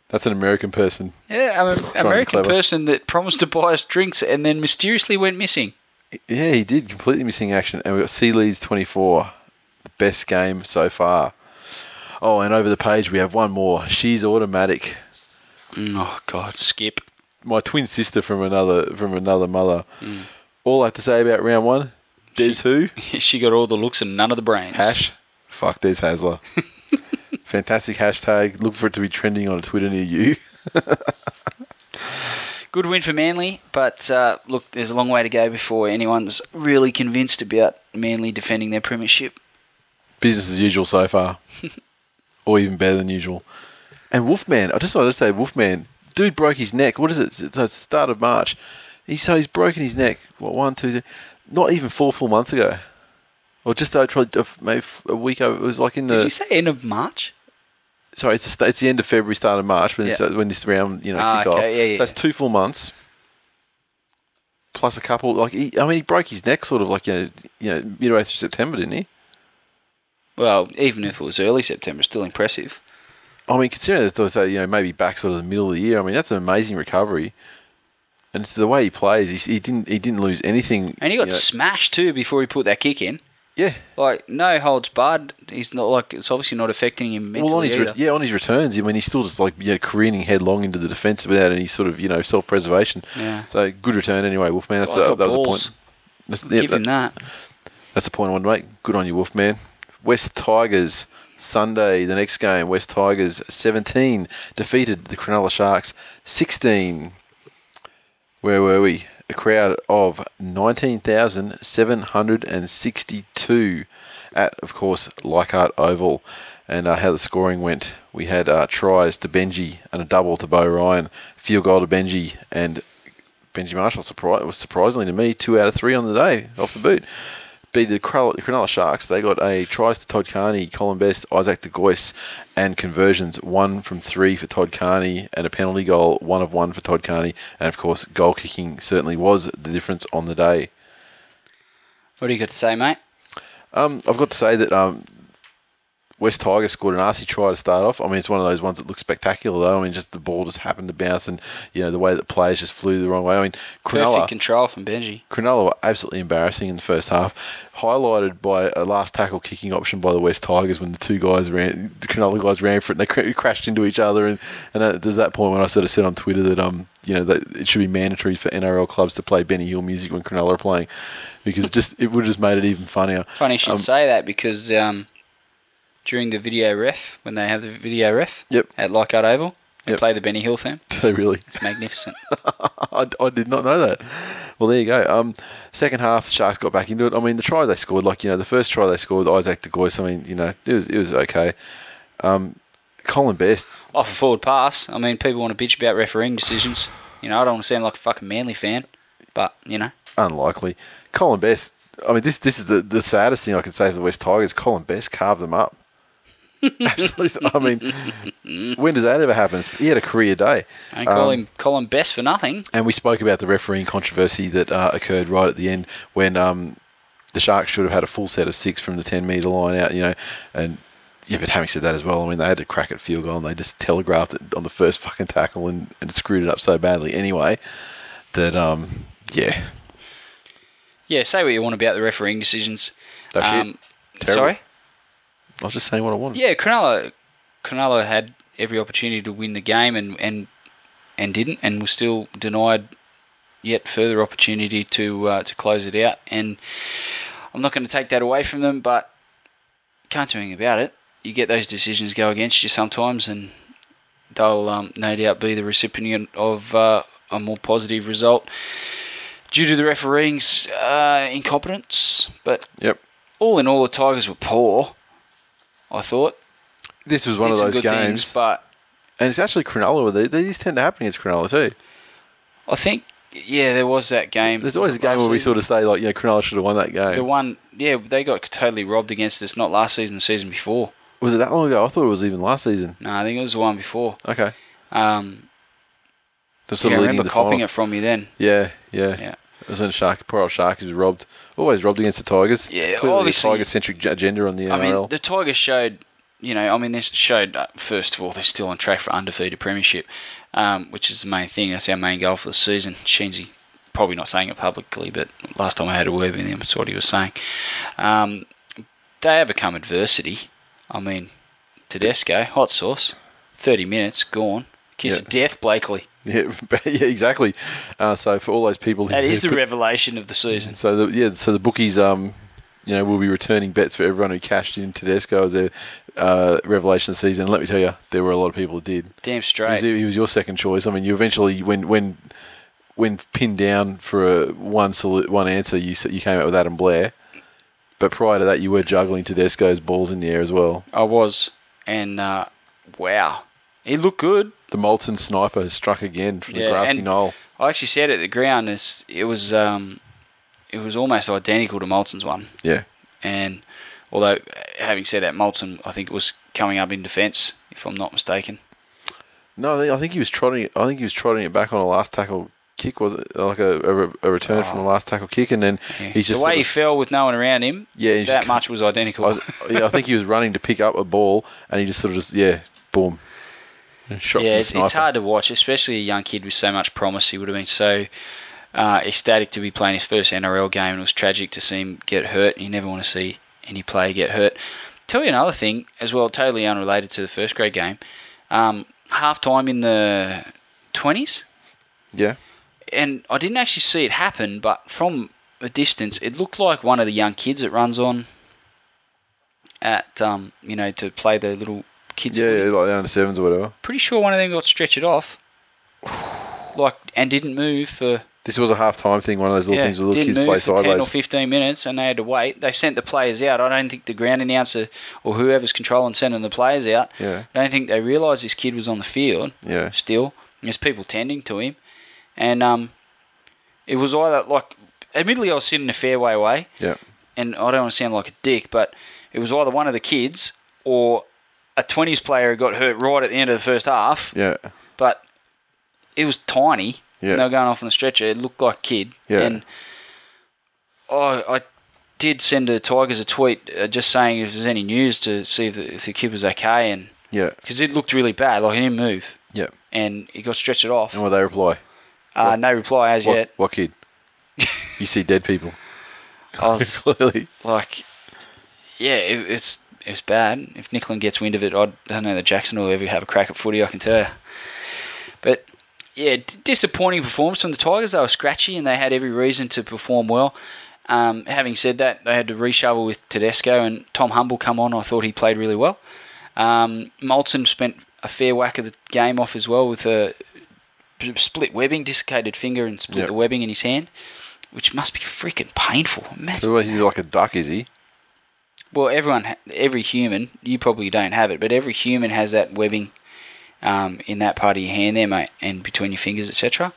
That's an American person. Yeah, I'm an American clever. person that promised to buy us drinks and then mysteriously went missing. Yeah, he did completely missing action. And we've got Sea Leeds 24, the best game so far. Oh, and over the page we have one more. She's automatic. Mm, oh God, skip. My twin sister from another from another mother. All I have to say about round one, Des who? <laughs> she got all the looks and none of the brains. Hash. Fuck Des Hasler. <laughs> Fantastic hashtag. Look for it to be trending on a Twitter near you. <laughs> Good win for Manly, but uh, look, there's a long way to go before anyone's really convinced about Manly defending their premiership. Business as usual so far. or even better than usual. And Wolfman, I just wanted to say Wolfman, dude broke his neck. What is it? It's the start of March. He so he's broken his neck. What one, two, three, not even four full months ago, or just over probably a- maybe a week. Over, it was like in the. Did you say end of March? sorry, it's the, it's the end of February, start of March when, Yeah. uh, when this round you know Ah, kick off. okay, yeah, yeah. So that's two full months plus a couple. Like he, I mean, he broke his neck sort of like you know, you know midway through September, didn't he? Well, even if it was early September, still impressive. I mean, considering that thought you know maybe back sort of the middle of the year. I mean, that's an amazing recovery. And it's the way he plays. He, he didn't he didn't lose anything. And he got you know. smashed too before he put that kick in. yeah. Like no holds barred. He's not like it's obviously not affecting him mentally Well, on his re- yeah, on his returns, I mean, he's still just like you know careening headlong into the defence without any sort of you know self preservation. Yeah. So good return anyway, Wolfman. That's uh, that was balls. point. That's, yeah, Give him that- that. that's the point I wanted to make. Good on you, Wolfman. West Tigers Sunday, the next game. West Tigers seventeen defeated the Cronulla Sharks sixteen. Where were we? A crowd of nineteen thousand seven hundred and sixty-two at, of course, Leichhardt Oval. And uh, how the scoring went, we had uh, tries to Benji and a double to Beau Ryan, field goal to Benji, and Benji Marshall was surprisingly to me two out of three on the day off the boot. Beat the Cronulla, Sharks. They got a tries to Todd Carney, Colin Best, Isaac De Gois, and conversions one from three for Todd Carney, and a penalty goal one of one for Todd Carney, and of course goal kicking certainly was the difference on the day. What do you got to say, mate? Um, I've got to say that um, West Tigers scored an arsey try to start off. I mean, it's one of those ones that looks spectacular, though. I mean, just the ball just happened to bounce, and you know the way that players just flew the wrong way. I mean, Cronulla, Perfect control from Benji. Cronulla were absolutely embarrassing in the first half, highlighted by a last tackle kicking option by the West Tigers when the two guys ran, the Cronulla guys ran for it, and they cr- crashed into each other. And and that, there's that point when I sort of said on Twitter that um you know that it should be mandatory for NRL clubs to play Benny Hill music when Cronulla are playing, because just it would have just made it even funnier. Funny you should Um, say that because um, during the video ref, when they have the video ref Yep. at Leichhardt Oval, they Yep. play the Benny Hill theme. <laughs> They really. It's magnificent. <laughs> I, I did not know that. Well, there you go. Um, second half, the Sharks got back into it. I mean, the try they scored, like you know, the first try they scored, Isaac De Gois. I mean, you know, it was it was okay. Um, Colin Best, Off a forward pass. I mean, people want to bitch about refereeing decisions. You know, I don't want to sound like a fucking Manly fan, but you know, unlikely. Colin Best. I mean, this this is the, the saddest thing I can say for the West Tigers. Colin Best carved them up. <laughs> Absolutely. I mean, when does that ever happen? He had a career day. I call Um, him Colin Best for nothing. And we spoke about the refereeing controversy that uh, occurred right at the end when um, the Sharks should have had a full set of six from the 10 metre line out, you know. And yeah, but having said that as well, I mean, they had to crack at field goal and they just telegraphed it on the first fucking tackle and, and screwed it up so badly anyway that, um, yeah, Yeah, say what you want about the refereeing decisions. that's Um, sorry. I was just saying what I wanted. Yeah, Cronulla, Cronulla had every opportunity to win the game and, and and didn't, and was still denied yet further opportunity to uh, to close it out. And I'm not going to take that away from them, but can't do anything about it. You get those decisions go against you sometimes, and they'll um, no doubt be the recipient of uh, a more positive result due to the refereeing's uh, incompetence. But Yep. all in all, the Tigers were poor. I thought This was one did of those games. things, but and it's actually Cronulla. they- These tend to happen against Cronulla too. I think yeah, there was that game. There's always a game where we season. sort of say, like, you know, Cronulla should have won that game. the one yeah they got totally robbed against us. Not last season, the season before. was it that long ago? I thought it was even last season. No, I think it was the one before. Okay. Um, yeah, I remember copying finals. it from you then. Yeah, yeah. Yeah. Was when Shark, poor old Shark, was robbed. Always robbed against the Tigers. Yeah, it's clearly a obviously- Tiger-centric agenda on the NRL. I mean, the Tigers showed, you know, I mean, this showed uh, first of all they're still on track for undefeated premiership, um, which is the main thing. That's our main goal for the season. Sheensy probably not saying it publicly, but last time I had a word with him, that's what he was saying. Um, they overcome adversity. I mean, Tedesco, hot sauce, thirty minutes gone, kiss of death, Blakely. <laughs> yeah, yeah, exactly. Uh, so for all those people who That is the put- revelation of the season. So the yeah, so the bookies um, you know, will be returning bets for everyone who cashed in Tedesco as their uh, revelation season. And let me tell you, there were a lot of people who did. Damn He was, straight. he was your second choice. I mean, you eventually when when when pinned down for a one one answer, you you came out with Adam Blair. But prior to that, you were juggling Tedesco's balls in the air as well. I was, and uh, wow, he looked good. The Moltzen sniper has struck again from the grassy knoll. I actually said at the ground is it was um, it was almost identical to Moltzen's one, Yeah, and although having said that, Moltzen I think it was coming up in defence if I'm not mistaken. no, I think- he was trotting. it- I think he was trotting it back on a last tackle kick. Was it like a, a, a return from Oh. the last tackle kick, and then Yeah. he's just the way sort he fell with no one around him, Yeah, that much was identical. I, yeah, I think he was running to pick up a ball, and he just sort of just yeah, boom. Yeah, it's, it's hard to watch, especially a young kid with so much promise. He would have been so uh, ecstatic to be playing his first NRL game, and it was tragic to see him get hurt. You never want to see any player get hurt. Tell you another thing as well, totally unrelated to the first grade game. Um, half time in the twenties, Yeah. and I didn't actually see it happen, but from a distance, it looked like one of the young kids that runs on at um, you know to play the little kids. Yeah, yeah, like the under sevens or whatever. pretty sure one of them got stretched off, like and didn't move for This was a half time thing, one of those little yeah, things where little didn't kids move play for ten or fifteen minutes, and they had to wait. They sent the players out. I don't think the ground announcer or whoever's controlling sending the players out. Yeah. I don't think they realised this kid was on the field. Yeah. Still, there's people tending to him, and um, it was either like, admittedly, I was sitting a fair way away, Yeah. and I don't want to sound like a dick, but it was either one of the kids or a 20s player who got hurt right at the end of the first half, Yeah. but it was tiny. Yeah. And they were going off on the stretcher. It looked like a kid. Yeah. And I, I did send the Tigers a tweet uh, just saying if there's any news to see if the, if the kid was okay, and Yeah. because it looked really bad, like he didn't move, Yeah. and he got stretched off. And what they reply? Uh, no reply as What, yet. what kid? <laughs> you see dead people. I was <laughs> Clearly. like, yeah, it, it's it's bad. If Nicklin gets wind of it, I don't know that Jackson will ever have a crack at footy. I can tell you. But yeah, d- disappointing performance from the Tigers. They were scratchy and they had every reason to perform well. Um, having said that, they had to reshovel with Tedesco and Tom Humble come on. I thought he played really well. Um, Moltzen spent a fair whack of the game off as well with a split webbing, dislocated finger, and split Yep. the webbing in his hand, which must be freaking painful. So he's like a duck, is he? Well, everyone, every human, you probably don't have it, but every human has that webbing um, in that part of your hand there, mate, and between your fingers, etc.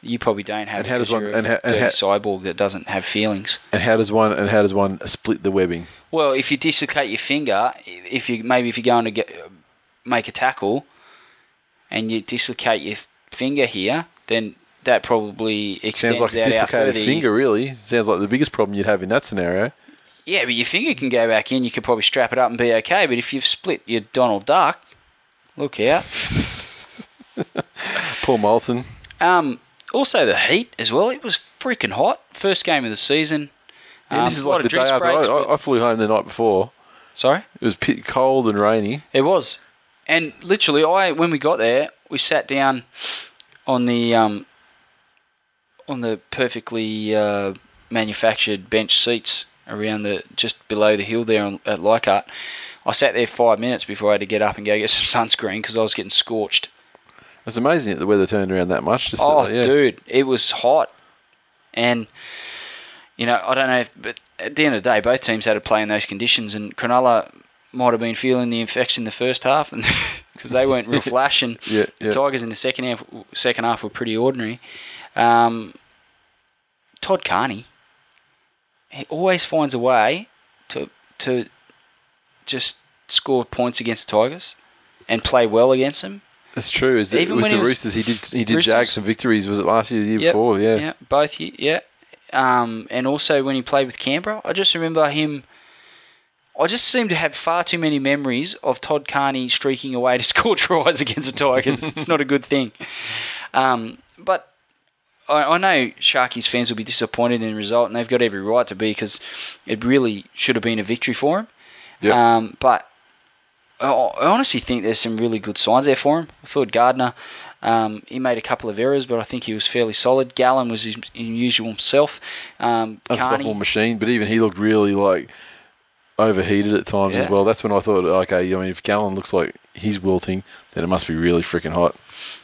You probably don't have And it how does one- a and ha- and ha- cyborg that doesn't have feelings. And how does one? And how does one split the webbing? Well, if you dislocate your finger, if you maybe if you're going to get make a tackle, and you dislocate your finger here, then that probably extends Sounds like a dislocated finger, really. Sounds like the biggest problem you'd have in that scenario. Yeah, but your finger can go back in. You could probably strap it up and be okay. But if you've split your Donald Duck, look out. <laughs> Poor Moltzen. Um, also the heat as well. It was freaking hot. First game of the season. Yeah, Um, this is like the day after. breaks, I, I, I flew home the night before. Sorry, It was pit cold and rainy. it was. And literally, I when we got there, we sat down on the um, on the perfectly uh, manufactured bench seats around the just below the hill there on, at Leichhardt. I sat there five minutes before I had to get up and go get some <laughs> sunscreen because I was getting scorched. It's amazing that the weather turned around that much. Oh, uh, yeah. dude, it was hot, and you know I don't know, if, but at the end of the day, both teams had to play in those conditions, and Cronulla might have been feeling the effects in the first half, and <laughs> because they weren't real <laughs> flash, and Yeah, the. Tigers in the second half, second half were pretty ordinary. Um, Todd Carney, he always finds a way to to just score points against the Tigers and play well against them. It's true. Is Even with the Roosters, he did he did Roosters. jag some victories. Was it last year, the year Yep, before? Yeah. yeah, both. Yeah, um, and also when he played with Canberra, I just remember him. I just seem to have far too many memories of Todd Carney streaking away to <laughs> score tries against the Tigers. it's not a good thing. Um, but I, I know Sharkies fans will be disappointed in the result, and they've got every right to be because it really should have been a victory for him. Yep. Um, but I I honestly think there's some really good signs there for him. I thought Gardner, um, he made a couple of errors, but I think he was fairly solid. Gallen was his, usual self. Um, Unstoppable Carney, machine, but even he looked really like overheated at times as well. That's when I thought, okay, I mean, if Gallen looks like he's wilting, then it must be really freaking hot.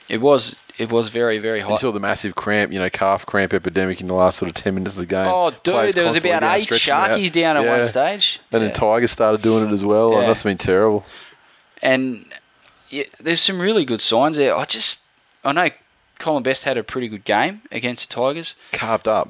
it was it was very very You hot. saw the massive cramp, you know, calf cramp epidemic in the last sort of ten minutes of the game. Oh, dude, Players there was about down, eight. Sharkies down at one stage. And Yeah. then Tigers started doing it as well. Yeah. It must have been terrible. and yeah, there's some really good signs there. I just I know Colin Best had a pretty good game against the Tigers. Carved up.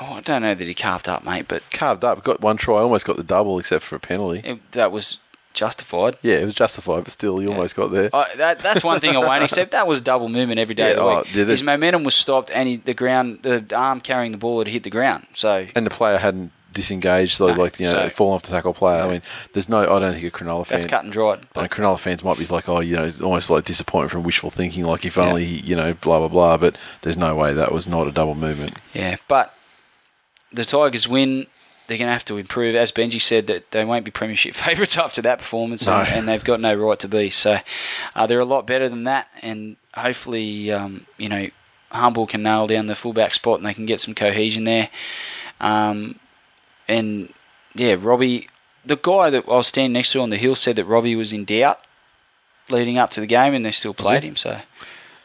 Oh, I don't know that he carved up, mate, but Carved up. Got one try, almost got the double except for a penalty. it, that was justified. Yeah, it was justified, but still, he almost got there. I that, that's one thing I won't <laughs> accept. That was double movement every day Yeah, of the oh, week. did it? His momentum was stopped, and he, the ground, the arm carrying the ball had hit the ground. So And the player hadn't disengaged, so, No, like you know, so- falling off the tackle player. I mean, there's no. I don't think a Cronulla fan. That's cut and dried. But Cronulla fans might be like, oh, you know, it's almost like disappointment from wishful thinking. Like if Yeah. only you know, blah blah blah. But there's no way that was not a double movement. yeah, but the Tigers win. They're going to have to improve. As Benji said, that they won't be premiership <laughs> favourites after that performance, No. and, and they've got no right to be. So uh, they're a lot better than that, and hopefully, um, you know, Humble can nail down the fullback spot, and they can get some cohesion there. Um, and yeah, Robbie, the guy that I was standing next to on the hill, said that Robbie was in doubt leading up to the game, and they still played him. So.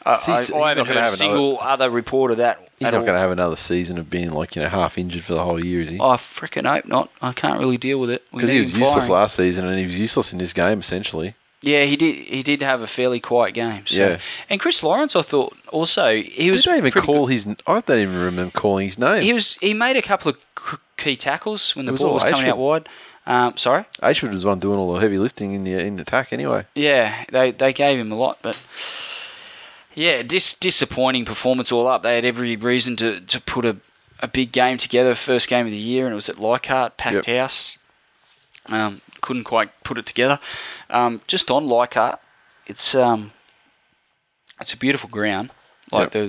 I, See, I, I haven't not gonna heard a have another- single other report of that. He's not going to have another season of being like you know half injured for the whole year, is he? I freaking hope not. I can't really deal with it. Because he was useless firing. last season, and he was useless in this game essentially. Yeah, he did. He did have a fairly quiet game. So. Yeah. And Chris Lawrence, I thought also he was. Did they even call good. his? I don't even remember calling his name. He was. He made a couple of key tackles when the was ball was coming out wide. Um, sorry. Ayshford was the one doing all the heavy lifting in the in attack anyway. Yeah, they they gave him a lot, but yeah, dis- disappointing performance all up. They had every reason to, to put a, a big game together, first game of the year, and it was at Leichhardt, packed Yep. house. Um, couldn't quite put it together. Um, just on Leichhardt, it's um, it's a beautiful ground. Like Yep. the,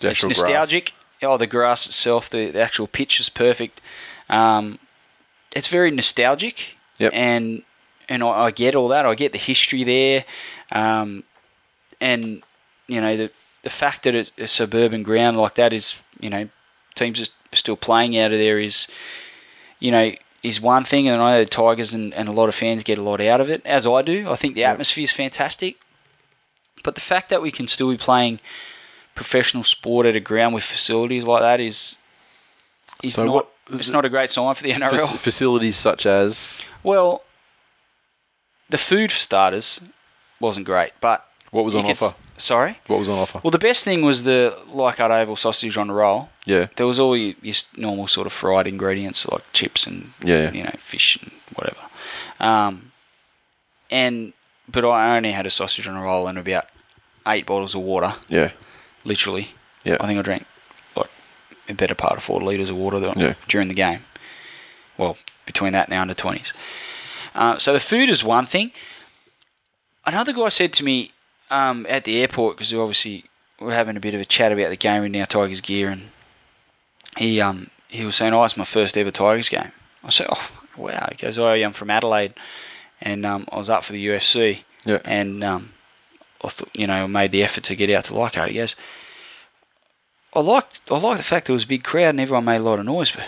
The it's actual grass. nostalgic. Oh, the grass itself, the, the actual pitch is perfect. Um, it's very nostalgic, Yep. and and I, I get all that. I get the history there, um, and you know the the fact that it's a suburban ground like that is you know teams are still playing out of there is you know is one thing, and I know the Tigers and, and a lot of fans get a lot out of it, as I do. I think the atmosphere is fantastic, but the fact that we can still be playing professional sport at a ground with facilities like that is is So not what- it's not a great sign for the NRL. Fac- facilities such as Well, the food for starters wasn't great, but what was on offer? Sorry. What was on offer? Well, the best thing was the Leichhardt Oval sausage on a roll. yeah, There was all your, your normal sort of fried ingredients like chips and Yeah, you know fish and whatever. Um, and but I only had a sausage on a roll and about eight bottles of water, yeah, literally. yeah. I think I drank like a better part of four litres of water Yeah. during the game. Well, between that and the under 20s. Uh, so the food is one thing. Another guy said to me um, at the airport, because obviously we're having a bit of a chat about the game in our Tigers gear, and he um, he was saying, "Oh, it's my first ever Tigers game." I said, "Oh, wow!" He goes, "Oh, I'm from Adelaide, and um, I was up for the UFC, Yeah. and um, I thought, you know, made the effort to get out to Leichhardt." He goes, "I liked I liked the fact there was a big crowd and everyone made a lot of noise, but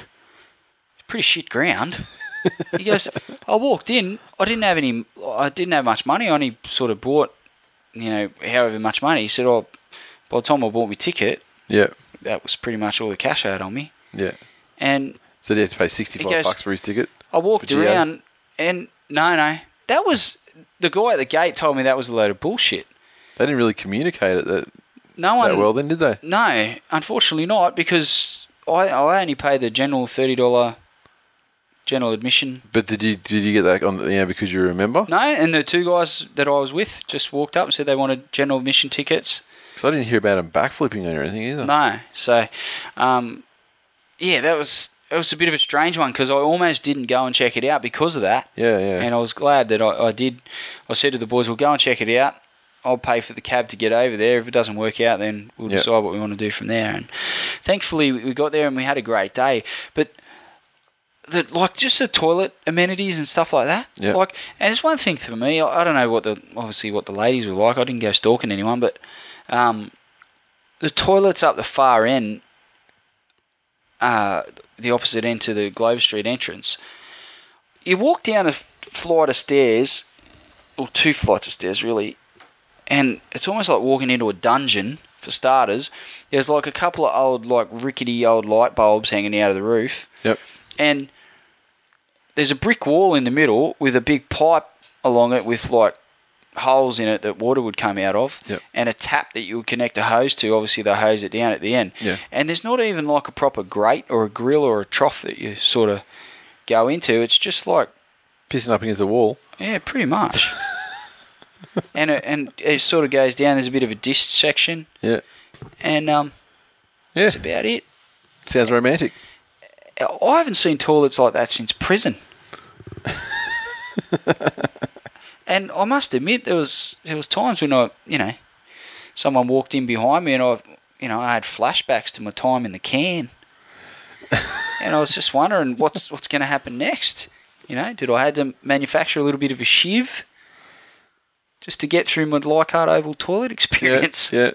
it's pretty shit ground." <laughs> he goes, "I walked in. I didn't have any. I didn't have much money. I only sort of bought, you know, however much money." He said, "Oh, by the time I bought my ticket, yeah, that was pretty much all the cash I had on me." yeah. And So he had to pay sixty-five He goes- bucks for his ticket. I walked For GA? around, and no, no, that was the guy at the gate told me that was a load of bullshit. They didn't really communicate it that, No one. that well, then, did they? No, unfortunately not, because I I only paid the general thirty dollar general admission. But did you did you get that on? Yeah, because you remember? No, and the two guys that I was with just walked up and said they wanted general admission tickets. Because I didn't hear about them backflipping or anything either. No, so um, yeah, that was it was a bit of a strange one because I almost didn't go and check it out because of that. Yeah, yeah. And I was glad that I, I did. I said to the boys, "We'll go and check it out. I'll pay for the cab to get over there. If it doesn't work out, then we'll Yep. decide what we want to do from there." And thankfully, we we got there and we had a great day. But the like just the toilet amenities and stuff like that. Yep. Like, and it's one thing for me. I, I don't know what the obviously what the ladies were like. I didn't go stalking anyone, but um, the toilets up the far end, uh, the opposite end to the Glover Street entrance. You walk down a f- flight of stairs, or two flights of stairs really, and it's almost like walking into a dungeon. For starters, there's like a couple of old, like rickety old light bulbs hanging out of the roof, Yep. and there's a brick wall in the middle with a big pipe along it with like holes in it that water would come out of, Yep. and a tap that you would connect a hose to. Obviously, they hose it down at the end. Yeah. And there's not even like a proper grate or a grill or a trough that you sort of go into. It's just like Pissing up against the wall. yeah, pretty much. <laughs> and it, and it sort of goes down. There's a bit of a disc section, Yeah. and um, Yeah. that's about it. Sounds romantic. I haven't seen toilets like that since prison. <laughs> and I must admit, there was there was times when I, you know, someone walked in behind me, and I, you know, I had flashbacks to my time in the can, and I was just wondering what's what's going to happen next. You know, did I have to manufacture a little bit of a shiv just to get through my Leichhardt Oval toilet experience? Yeah.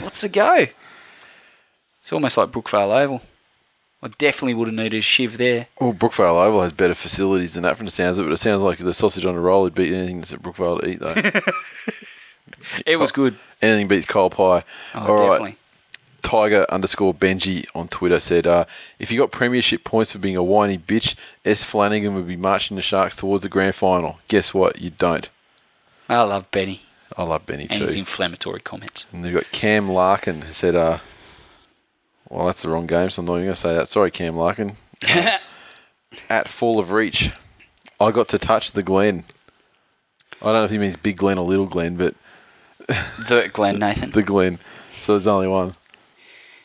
What's the go? It's almost like Brookvale Oval. I definitely would have needed a shiv there. Well, Brookvale Oval has better facilities than that from the sounds of it, but it sounds like the sausage on a roll would beat anything that's at Brookvale to eat, though. <laughs> It was good. anything beats coal pie. Oh, All right. definitely. Tiger underscore Benji on Twitter said, uh, if you got premiership points for being a whiny bitch, S. Flanagan would be marching the Sharks towards the grand final. Guess what? You don't. I love Benny I love Benny and too. his inflammatory comments. And they've got Cam Larkin who said, uh, well, that's the wrong game, so I'm not even going to say that. Sorry, Cam Larkin. <laughs> At Fall of Reach, I got to touch the Glen. I don't know if he means Big Glen or Little Glen, but <laughs> The Glenn Nathan. the Glen. So there's only one.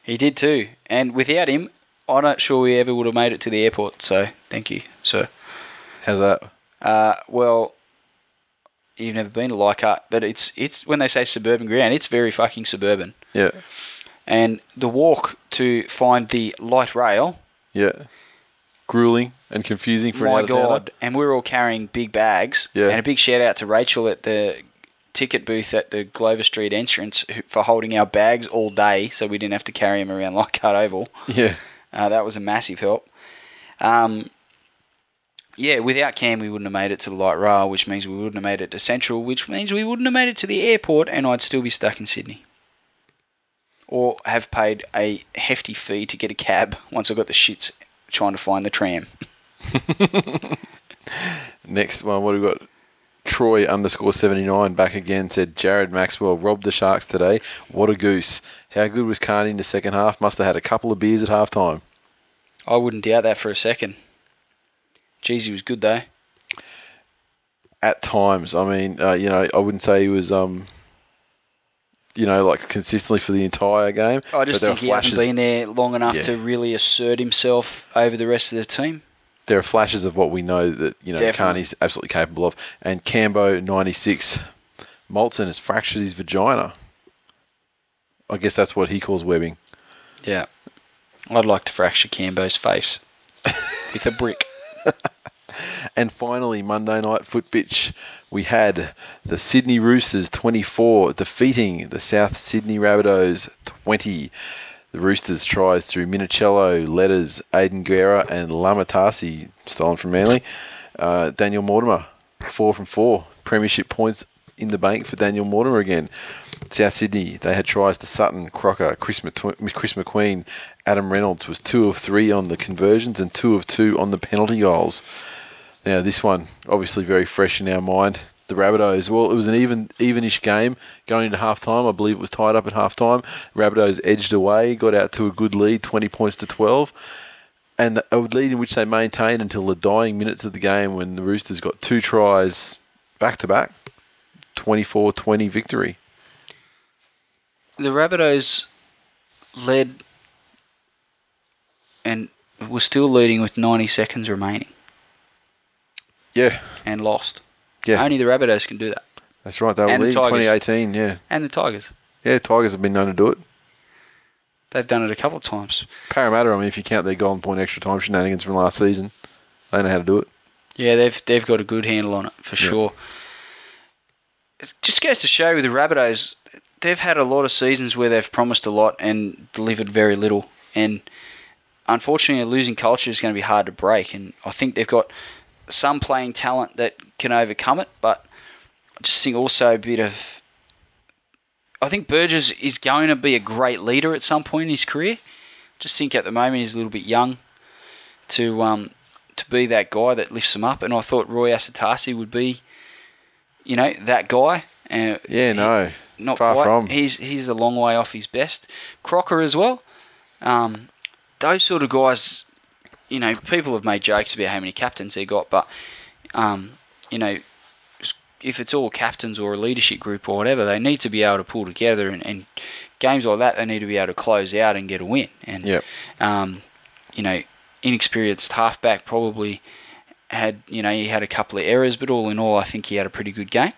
He did too. And without him, I'm not sure we ever would have made it to the airport. So thank you, sir. How's that? Uh, well, you've never been to Leichhardt, but it's it's when they say suburban ground, it's very fucking suburban. Yeah. And the walk to find the light rail, Yeah. Grueling and confusing for my an god! And we were all carrying big bags. Yeah. And a big shout out to Rachel at the ticket booth at the Glover Street entrance for holding our bags all day, so we didn't have to carry them around <laughs> Leichhardt Oval. Yeah. Uh, that was a massive help. Um, yeah, without Cam, we wouldn't have made it to the light rail, which means we wouldn't have made it to Central, which means we wouldn't have made it to the airport, and I'd still be stuck in Sydney. Or have paid a hefty fee to get a cab once I got the shits trying to find the tram. <laughs> Next one, what have we got? Troy underscore 79 back again said Jared Maxwell robbed the Sharks today. What a goose. How good was Carney in the second half? Must have had a couple of beers at half time. I wouldn't doubt that for a second. Jeez, he was good though. At times, I mean, uh, you know, I wouldn't say he was, um, you know, like consistently for the entire game. I just think he hasn't been there long enough Yeah. to really assert himself over the rest of the team. there are flashes of what we know that you know Definitely. Carney's absolutely capable of. And Cambo ninety six, Moltzen has fractured his vagina. I guess that's what he calls webbing. Yeah. I'd like to fracture Cambo's face <laughs> with a brick. <laughs> And finally, Monday night foot bitch, we had the Sydney Roosters twenty four defeating the South Sydney Rabbitohs twenty. The Roosters tries through Minichiello, Letters, Aidan Guerra, and Lamatasi, stolen from Manly. Uh, Daniel Mortimer, four from four. Premiership points in the bank for Daniel Mortimer again. South Sydney, they had tries to Sutton, Crocker, Chris, Chris McQueen, Adam Reynolds was two of three on the conversions and two of two on the penalty goals. Now this one obviously very fresh in our mind. The Rabbitohs. Well, it was an even evenish game going into half time. I believe it was tied up at half time. Rabbitohs edged away, got out to a good lead, twenty points to twelve, and a lead in which they maintained until the dying minutes of the game when the Roosters got two tries back to back. 24-20 victory. The Rabbitohs led and was still leading with 90 seconds remaining Yeah, and lost. yeah, Only the Rabbitohs can do that. that's right. They were And the leading Tigers. 2018. Yeah, And the Tigers. yeah. Tigers have been known to do it. They've done it a couple of times. Parramatta. I mean, if you count their golden point extra time shenanigans from last season, they know how to do it. Yeah, they've they've got a good handle on it for Yeah. sure. It just goes to show with the Rabbitohs, they've had a lot of seasons where they've promised a lot and delivered very little. And unfortunately, a losing culture is going to be hard to break. And I think they've got some playing talent that can overcome it. But I just think also a bit of. I think Burgess is going to be a great leader at some point in his career. Just think at the moment he's a little bit young to um, to be that guy that lifts them up. And I thought Roy Asotasi would be, you know, that guy. And Yeah, no, not far quite. from. He's he's a long way off his best. Crocker as well. Um, those sort of guys, you know, people have made jokes about how many captains they got, but um, you know, if it's all captains or a leadership group or whatever, they need to be able to pull together and, and games like that they need to be able to close out and get a win. And Yep. um, you know, inexperienced halfback, probably had you know he had a couple of errors, but all in all, I think he had a pretty good game.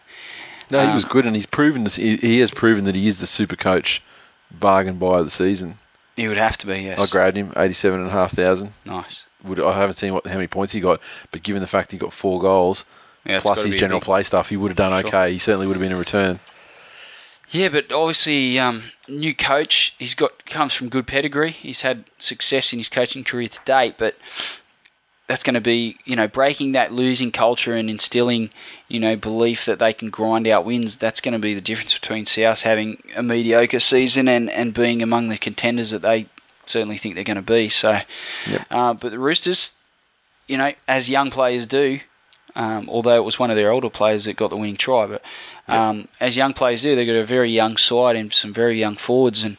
No, he Um, was good, and he's proven this. He, he has proven that he is the super coach bargain buy of the season. He would have to be, yes. I grabbed him eighty-seven and a half thousand. Nice. Would I haven't seen what how many points he got, but given the fact he got four goals Yeah, plus his general big- play stuff, he would have done Sure. okay. He certainly would have been in return. Yeah, but obviously, um, new coach. He's got comes from good pedigree. He's had success in his coaching career to date, but that's going to be you know breaking that losing culture and instilling you know belief that they can grind out wins. That's going to be the difference between South having a mediocre season and and being among the contenders that they certainly think they're going to be. So, Yep. uh, but the Roosters, you know, as young players do, um, although it was one of their older players that got the winning try. But um, as young players do, they've got a very young side and some very young forwards, and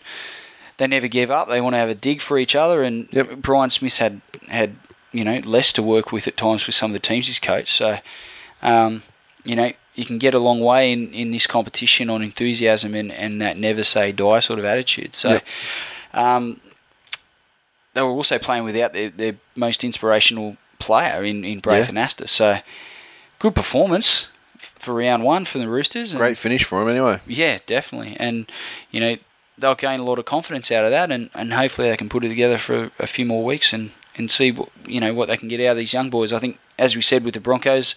they never give up. They want to have a dig for each other. And Yep. Brian Smith had had you know less to work with at times with some of the teams he's coached. So um, you know you can get a long way in, in this competition on enthusiasm and, and that never say die sort of attitude. So. Yep. Um, they were also playing without their, their most inspirational player in, in Braith Anasta. So, good performance for round one for the Roosters. and- Great finish for him, anyway. Yeah, definitely. And, you know, they'll gain a lot of confidence out of that and, and hopefully they can put it together for a few more weeks and, and see, what, you know, what they can get out of these young boys. I think, as we said with the Broncos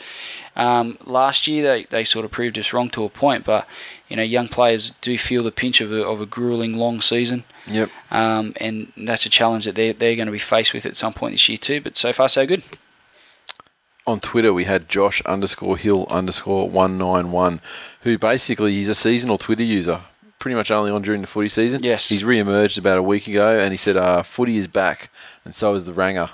um, last year, they, they sort of proved us wrong to a point, but, you know, young players do feel the pinch of a, of a grueling long season. Yep. Um, and that's a challenge that they're, they're going to be faced with at some point this year too. But so far, so good. on Twitter we had Josh underscore Hill underscore one nine one, who basically he's a seasonal Twitter user, pretty much only on during the footy season. Yes. he's re-emerged about a week ago, and he said, uh, "Footy is back, and so is the Ranger.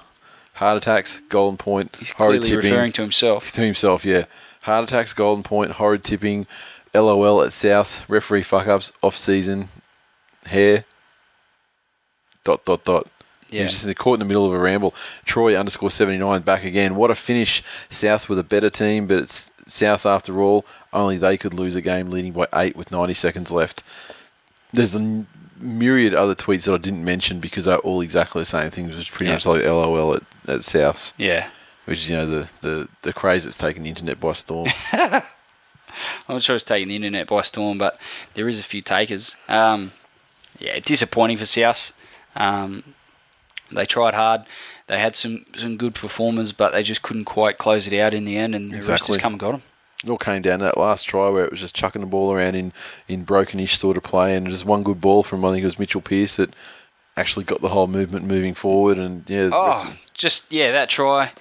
Heart attacks, Golden Point, He's horrid clearly tipping referring to himself. <laughs> to himself. Yeah, heart attacks, Golden Point, horrid tipping, LOL at South, referee fuck ups, off season, hair. Dot dot dot. He was just caught in the middle of a ramble. Troy underscore 79 back again. What a finish. South with a better team, but it's South after all. Only they could lose a game leading by eight with 90 seconds left. There's a myriad other tweets that I didn't mention because they're all exactly the same things, which is pretty Yeah. much like LOL at, at Souths, Yeah. which is, you know, the, the, the craze that's taken the internet by storm. <laughs> I'm not sure it's taking the internet by storm, but there is a few takers. Um, yeah, disappointing for South. Um, they tried hard. They had some, some good performers, but they just couldn't quite close it out in the end, and the Exactly. Roosters come and got them. It all came down to that last try where it was just chucking the ball around in, in brokenish sort of play, and just one good ball from I think it was Mitchell Pearce that actually got the whole movement moving forward. And yeah, Oh, just, yeah, that try.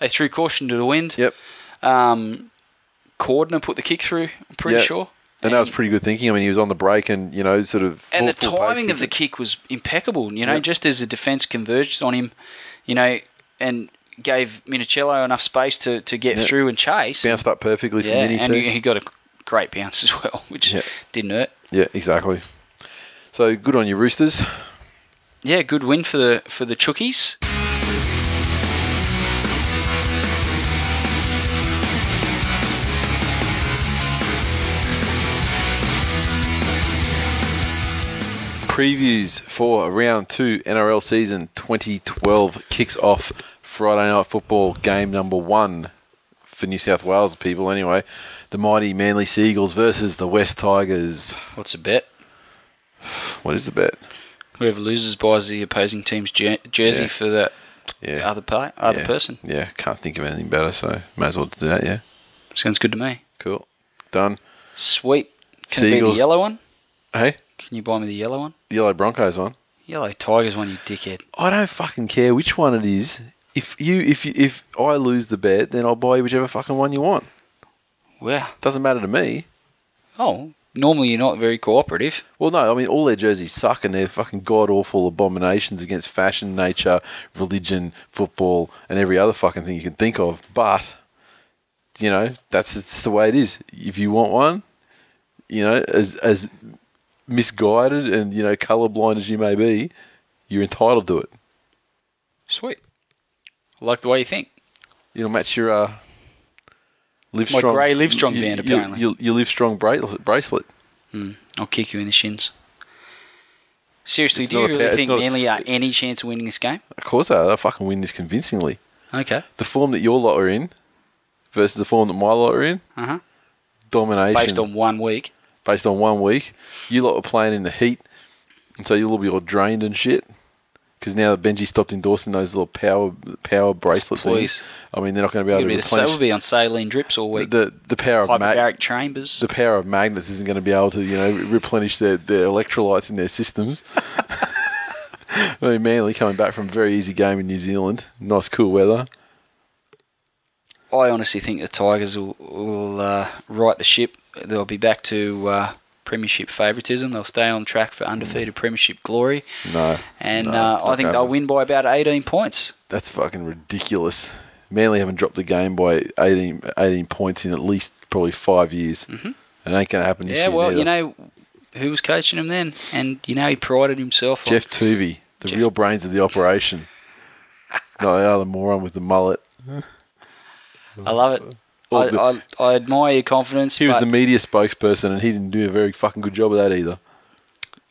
They threw caution to the wind. yep. Um, Cordner put the kick through, I'm pretty Yeah. sure. And that was pretty good thinking. I mean, he was on the break and you know sort of and the timing of the kick was impeccable. You know, Yep. just as the defence converged on him, you know, and gave Minichiello enough space to, to get through and chase. bounced up perfectly from yeah, Mini and too. he, he got a great bounce <laughs> as well, which didn't hurt. Yeah, exactly. So good on you, Roosters. Yeah, good win for the for the Chookies. Previews for round two NRL season 2012 kicks off Friday night football game number one for New South Wales people. Anyway, the mighty Manly Seagulls versus the West Tigers. What's a bet? What is the bet? Whoever loses buys the opposing team's jer- jersey Yeah. for that Yeah, other pay, other yeah. person. Yeah, can't think of anything better, so may as well do that. Yeah, Sounds good to me. cool, done. Sweet. Can it be the yellow one? Hey, Can you buy me the yellow one? The yellow Broncos one. Yellow Tigers one, you dickhead. I don't fucking care which one it is. If you if you, if I lose the bet, then I'll buy you whichever fucking one you want. Wow. Doesn't matter to me. Oh, normally you're not very cooperative. Well, no, I mean all their jerseys suck and they're fucking god awful abominations against fashion, nature, religion, football, and every other fucking thing you can think of. But you know that's it's the way it is. If you want one, you know, as as misguided and you know colorblind as you may be, you're entitled to it. Sweet. I like the way you think. It'll match your uh, live My strong grey Livestrong you- band, you- apparently. Your, your live strong bracelet. bracelet. I'll kick you in the shins. Seriously, It's do you really power- think a- Manly are any chance of winning this game? Of course, they are. They'll fucking win this convincingly. Okay. The form that your lot are in versus the form that my lot are in, Uh huh. domination Based on one week. Based on one week. You lot were playing in the heat, and so you'll all be all drained and shit. Because now Benji stopped endorsing those little power power bracelet Please. things, I mean they're not going to be able to be, the, we'll be on saline drips all the, week. the the power of mag- chambers. the power of magnets isn't going to be able to you know replenish their, their electrolytes in their systems. <laughs> I mean, Manly coming back from a very easy game in New Zealand, nice cool weather. I honestly think the Tigers will, will uh, right the ship. They'll be back to uh, Premiership favouritism. They'll stay on track for undefeated Premiership glory. No, And no, uh, I think they'll win by about 18 points. That's fucking ridiculous. Manly haven't dropped a game by 18, 18 points in at least probably five years. Mm-hmm. It ain't going to happen this Yeah, well, neither. you know who was coaching him then? And, you know, he prided himself on. Geoff Toovey, the Jeff- real brains of the operation. <laughs> Not the other moron with the mullet. I love it. I, the- I, I admire your confidence. He was the media spokesperson, and he didn't do a very fucking good job of that either.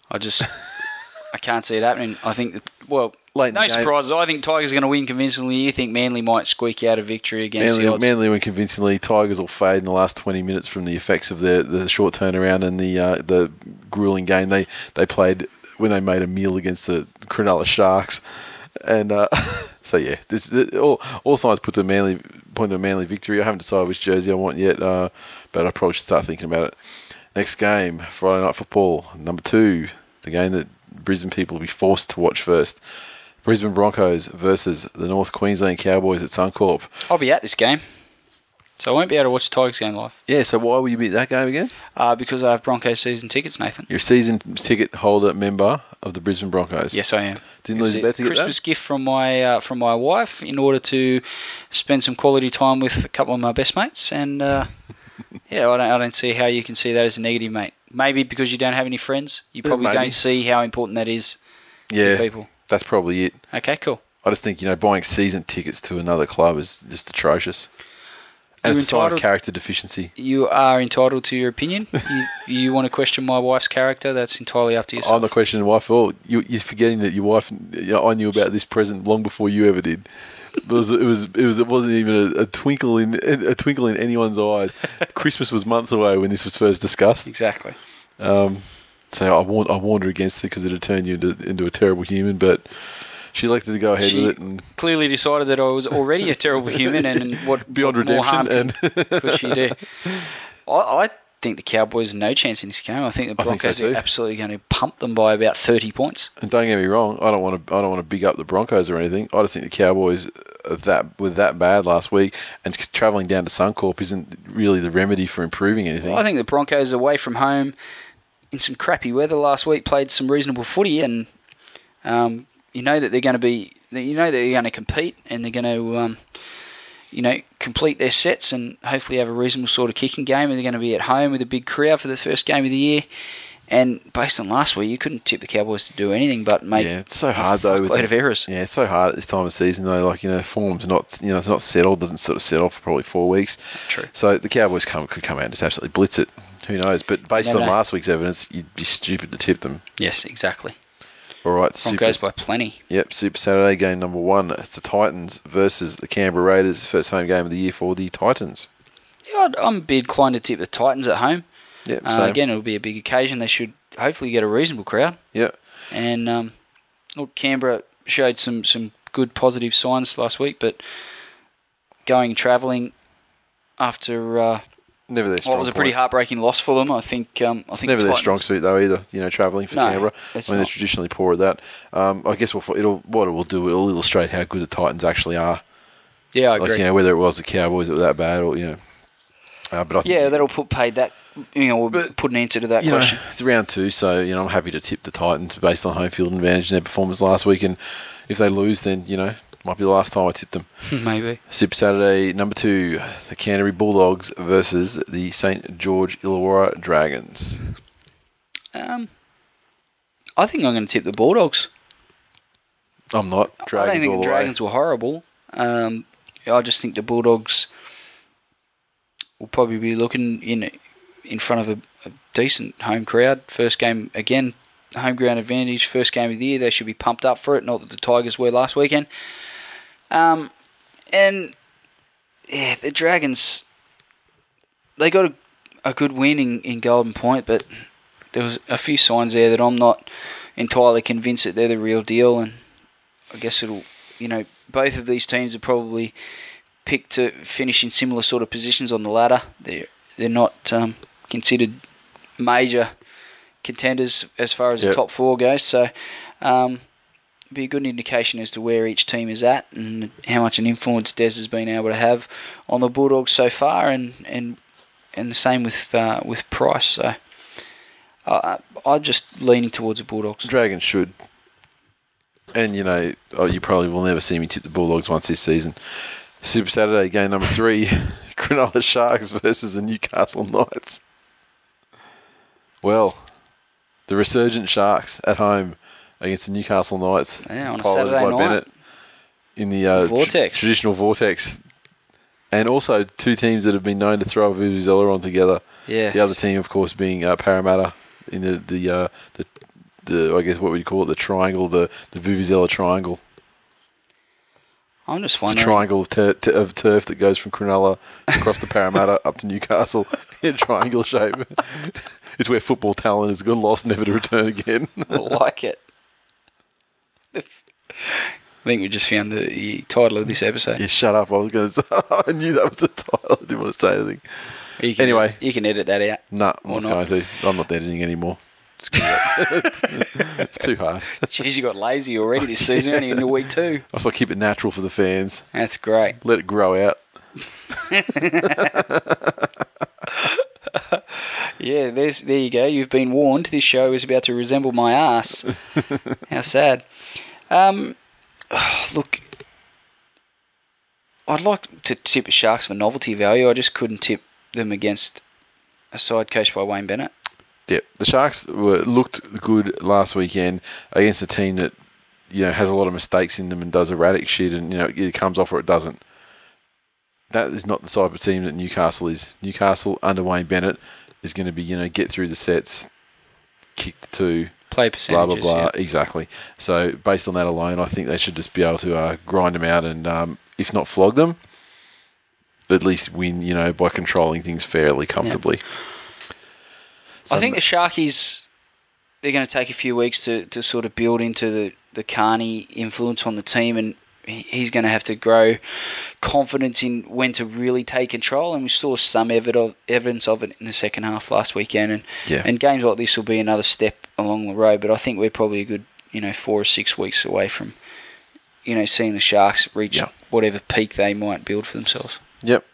I just <laughs> I can't see it happening. I think that well, Late no surprises. I think Tigers are going to win convincingly. You think Manly might squeak out a victory against the Manly? Manly win convincingly. Tigers will fade in the last twenty minutes from the effects of the the short turnaround and the uh, the grueling game they they played when they made a meal against the Cronulla Sharks. And uh, <laughs> so yeah, this all all signs put to Manly point to a Manly victory. I haven't decided which jersey I want yet, uh, but I probably should start thinking about it. Next game, Friday night football, number two, the game that Brisbane people will be forced to watch first. Brisbane Broncos versus the North Queensland Cowboys at Suncorp. I'll be at this game, so I won't be able to watch the Tigers game live Yeah, so why will you be at that game again? uh, because I have Broncos season tickets. Nathan. You're a season ticket holder member of the Brisbane Broncos. Yes, I am. Didn't lose a bet to get Christmas that? gift from my uh, from my wife in order to spend some quality time with a couple of my best mates, and uh, <laughs> yeah, I don't I don't see how you can see that as a negative, mate. Maybe because you don't have any friends, you probably maybe. don't see how important that is Yeah, to people. that's probably it. Okay, cool. I just think you know buying season tickets to another club is just atrocious, and it's a sign of character deficiency. You are entitled to your opinion. <laughs> you, you want to question my wife's character? That's entirely up to you. I'm not questioning wife at all. You, you're forgetting that your wife. I knew about this present long before you ever did. It was. It was. It was. It wasn't even a, a twinkle in a twinkle in anyone's eyes. <laughs> Christmas was months away when this was first discussed. exactly. Um, so I warned. I warned her against it because it'd turn you into into a terrible human. But she elected to go ahead She with it and clearly decided that I was already a terrible human, and, what <laughs> beyond what redemption. And could, she do? <laughs> I, I think the Cowboys have no chance in this game. I think the I think so Broncos are absolutely going to pump them by about thirty points. And don't get me wrong, I don't want to. I don't want to big up the Broncos or anything. I just think the Cowboys are that were that bad last week, and traveling down to Suncorp isn't really the remedy for improving anything. I think the Broncos away from home in some crappy weather last week played some reasonable footy, and um, you know that they're going to be, you know that they're going to compete, and they're going to, um, you know, complete their sets and hopefully have a reasonable sort of kicking game. And they're going to be at home with a big crowd for the first game of the year. And based on last week, you couldn't tip the Cowboys to do anything but make yeah, it's so hard though. With load the- of errors. Yeah, it's so hard at this time of season though. Like you know, form's not you know it's not settled. Doesn't sort of settle for probably four weeks. True. So the Cowboys come could come out and just absolutely blitz it. Who knows? But based No, on no. last week's evidence, you'd be stupid to tip them. Yes, exactly. All right, super. Broncos by plenty. Yep, Super Saturday game number one. It's the Titans versus the Canberra Raiders. First home game of the year for the Titans. Yeah, I'd- I'm a bit inclined to tip the Titans at home. Yep, Uh, again, it'll be a big occasion. They should hopefully get a reasonable crowd. Yep. And um, look, Canberra showed some, some good positive signs last week, but going travelling after uh, Never their strong what was a pretty point. heartbreaking loss for them, I think. Um, I It's think never their strong suit though either. You know, travelling for No, Canberra it's when they're traditionally poor at that. Um, I guess we'll, it'll what it will do. It'll illustrate how good the Titans actually are. Yeah, I agree. Like you know, whether it was the Cowboys that were that bad or you know. Uh, but I think, yeah, that'll put paid that. You know, we'll put an answer to that you know, question. it's round two, so you know I'm happy to tip the Titans based on home field advantage and their performance last week, and if they lose, then you know might be the last time I tipped them. <laughs> Maybe. Super Saturday number two, the Canterbury Bulldogs versus the St George Illawarra Dragons. Um, I think I'm going to tip the Bulldogs. I'm not I Dragons don't think all the Dragons were horrible. Um, I just think the Bulldogs will probably be looking in in front of a, a decent home crowd. First game again home ground advantage, first game of the year. They should be pumped up for it. Not that the Tigers were last weekend. Um, and yeah, the Dragons. They got a, a good win in, in Golden Point, but there was a few signs there that I'm not entirely convinced that they're the real deal. And I guess it'll, you know, both of these teams are probably picked to finish in similar sort of positions on the ladder. They're they're not um, considered major contenders as far as Yep. the top four goes. So, um, be a good indication as to where each team is at and how much an influence Des has been able to have on the Bulldogs so far, and and and the same with uh, with Price. So, uh, I'm just leaning towards the Bulldogs. Dragons should. And, you know, oh, you probably will never see me tip the Bulldogs once this season. Super Saturday, game number three <laughs> Cronulla Sharks versus the Newcastle Knights. Well, the resurgent Sharks at home against the Newcastle Knights. Yeah, on a piloted Saturday by night. Bennett in the uh, tr- traditional Vortex. And also two teams that have been known to throw a Vuvuzela on together. Yes. The other team, of course, being uh, Parramatta in the the, uh, the the I guess what would you call it? The triangle, the the Vuvuzela triangle. I'm just wondering. It's a triangle of, tur- t- of turf that goes from Cronulla across the Parramatta <laughs> up to Newcastle <laughs> in a triangle shape. <laughs> it's where football talent is good, lost, never to return again. I like it. I think we just found the title of this episode. yeah, shut up! I was going <laughs> to. I knew that was the title. I didn't want to say anything. You can, Anyway. you can edit that out. No, I'm not, going to. I'm not editing anymore. Screw <laughs> it's too hard. Jeez, you got lazy already this season, only in week two. I also keep it natural for the fans. That's great. Let it grow out. Yeah, there's there you go. You've been warned. This show is about to resemble my ass. <laughs> How sad. Um, <sighs> look, I'd like to tip the Sharks for novelty value. I just couldn't tip them against a side coached by Wayne Bennett. Yep. The Sharks were looked good last weekend against a team that you know has a lot of mistakes in them and does erratic shit, and you know it comes off or it doesn't. That is not the type of team that Newcastle is. Newcastle under Wayne Bennett is going to be you know get through the sets, kick the two, Play blah percentages. blah blah. yeah. Exactly. So based on that alone, I think they should just be able to uh, grind them out and um, if not flog them, at least win. You know by controlling things fairly comfortably. I think the Sharkies they're going to take a few weeks to, to sort of build into the the Carney influence on the team, and he's going to have to grow confidence in when to really take control. And we saw some evidence of it in the second half last weekend, and Yeah. and games like this will be another step along the road. But I think we're probably a good you know four or six weeks away from you know seeing the Sharks reach Yeah. whatever peak they might build for themselves. Yep.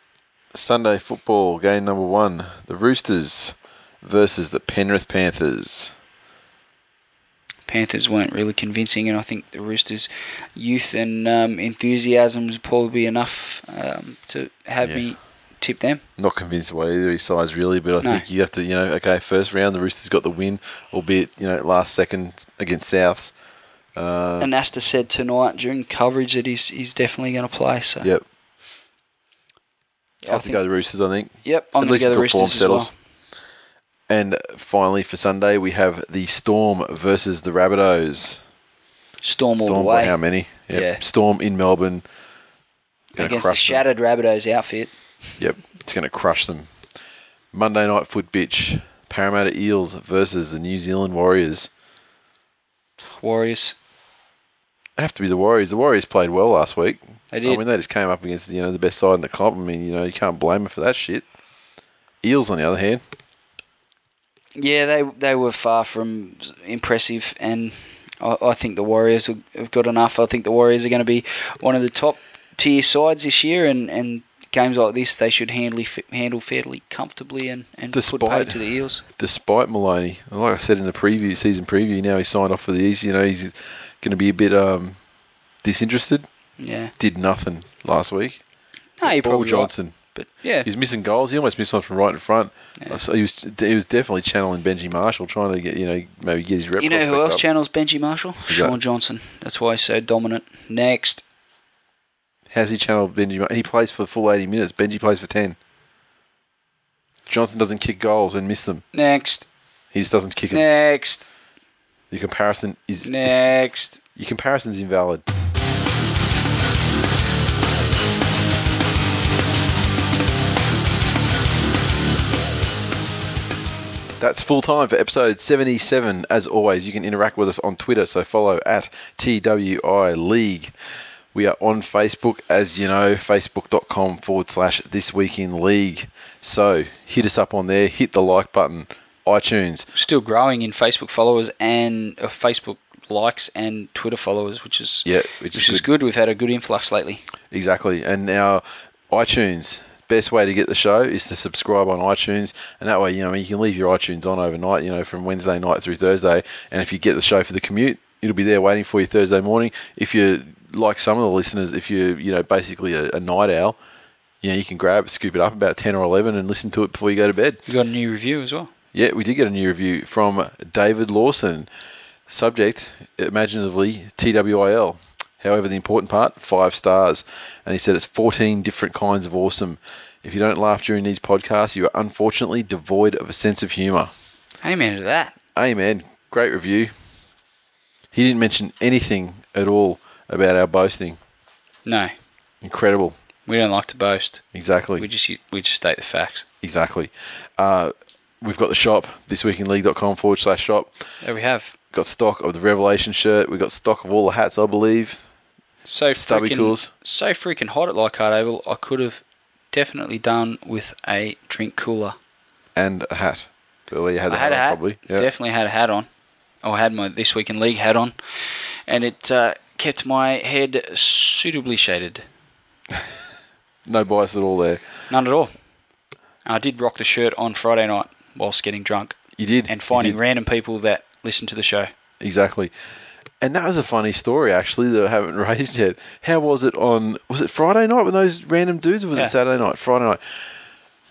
Sunday football game number one: the Roosters versus the Penrith Panthers. Panthers weren't really convincing, and I think the Roosters' youth and um, enthusiasm would probably enough um, to have Yeah. me tip them. Not convinced by either sides really, but I No. think you have to, you know, okay, first round the Roosters got the win, albeit you know last second against Souths. Uh, and Anasta said tonight during coverage that he's he's definitely going to play. So yep, I have to think- go the Roosters. I think. Yep, I'm going to go the Roosters as well. And finally for Sunday we have the Storm versus the Rabbitohs. Storm all Storm the by way how many? Yep. Yeah. Storm in Melbourne. Gonna against the crush them. shattered Rabbitohs outfit. Yep, it's going to crush them. Monday night foot bitch. Parramatta Eels versus the New Zealand Warriors. Warriors. They have to be the Warriors. The Warriors played well last week. They did. I mean, they just came up against you know the best side in the comp. I mean, you know, you can't blame them for that shit. Eels, on the other hand, Yeah, they they were far from impressive, and I, I think the Warriors have got enough. I think the Warriors are going to be one of the top tier sides this year, and, and games like this they should handle handle fairly comfortably and, and put Despite- paid to the Eels. <laughs> despite Maloney, like I said in the preview season preview, now he's signed off for the East. You know, he's going to be a bit um, disinterested. Yeah, Did nothing last week. no, you Paul probably Johnson. But yeah, He's missing goals. He almost missed one from right in front. Yeah. So he was he was definitely channeling Benji Marshall, trying to get you know maybe get his rep. you know who else up. channels Benji Marshall? Shaun? Johnson. That's why he's so dominant. Next, How's he channeled Benji? He plays for full eighty minutes. Benji plays for ten. Johnson doesn't kick goals and miss them. next, He just doesn't kick them. next. Your comparison is Next. your comparison's invalid. That's full time for episode 77. As always, you can interact with us on Twitter, so follow at TWI League. We are on Facebook, as you know, facebook.com forward slash This Week in League. So hit us up on there, hit the like button, iTunes. Still growing in Facebook followers and uh, Facebook likes and Twitter followers, which is Yeah, which which, is is good. We've had a good influx lately. Exactly. And now iTunes, best way to get the show is to subscribe on iTunes, and that way, you know, you can leave your iTunes on overnight, you know, from Wednesday night through Thursday, and if you get the show for the commute, it'll be there waiting for you Thursday morning. If you like some of the listeners, if you're, you know, basically a, a night owl, you know, you can grab it, scoop it up about 10 or 11 and listen to it before you go to bed. You got a new review as well. Yeah, we did get a new review from David Lawson. Subject, imaginatively, TWIL. However, the important part, five stars. And he said it's 14 different kinds of awesome. If you don't laugh during these podcasts, you are unfortunately devoid of a sense of humour. Amen to that. Amen. Great review. He didn't mention anything at all about our boasting. No, Incredible. we don't like to boast. Exactly. We just we just state the facts. Exactly. Uh, we've got the shop, thisweekinleague.com forward slash shop. There we have. Got stock of the Revelation shirt. We've got stock of all the hats, I believe. So Stubby freaking, cools. so freaking hot at Leichhardt Oval. I could have definitely done with a drink cooler. and a hat. Well, you had I had a on, hat. probably. Yeah. Definitely had a hat on. I had my this week in league hat on, and it uh, kept my head suitably shaded. <laughs> no bias at all there. None at all. I did rock the shirt on Friday night whilst getting drunk You did. and finding did. random people that listen to the show. Exactly. And that was a funny story, actually, that I haven't <laughs> raised yet. How was it on, was it Friday night when those random dudes, or was Yeah. it Saturday night? Friday night.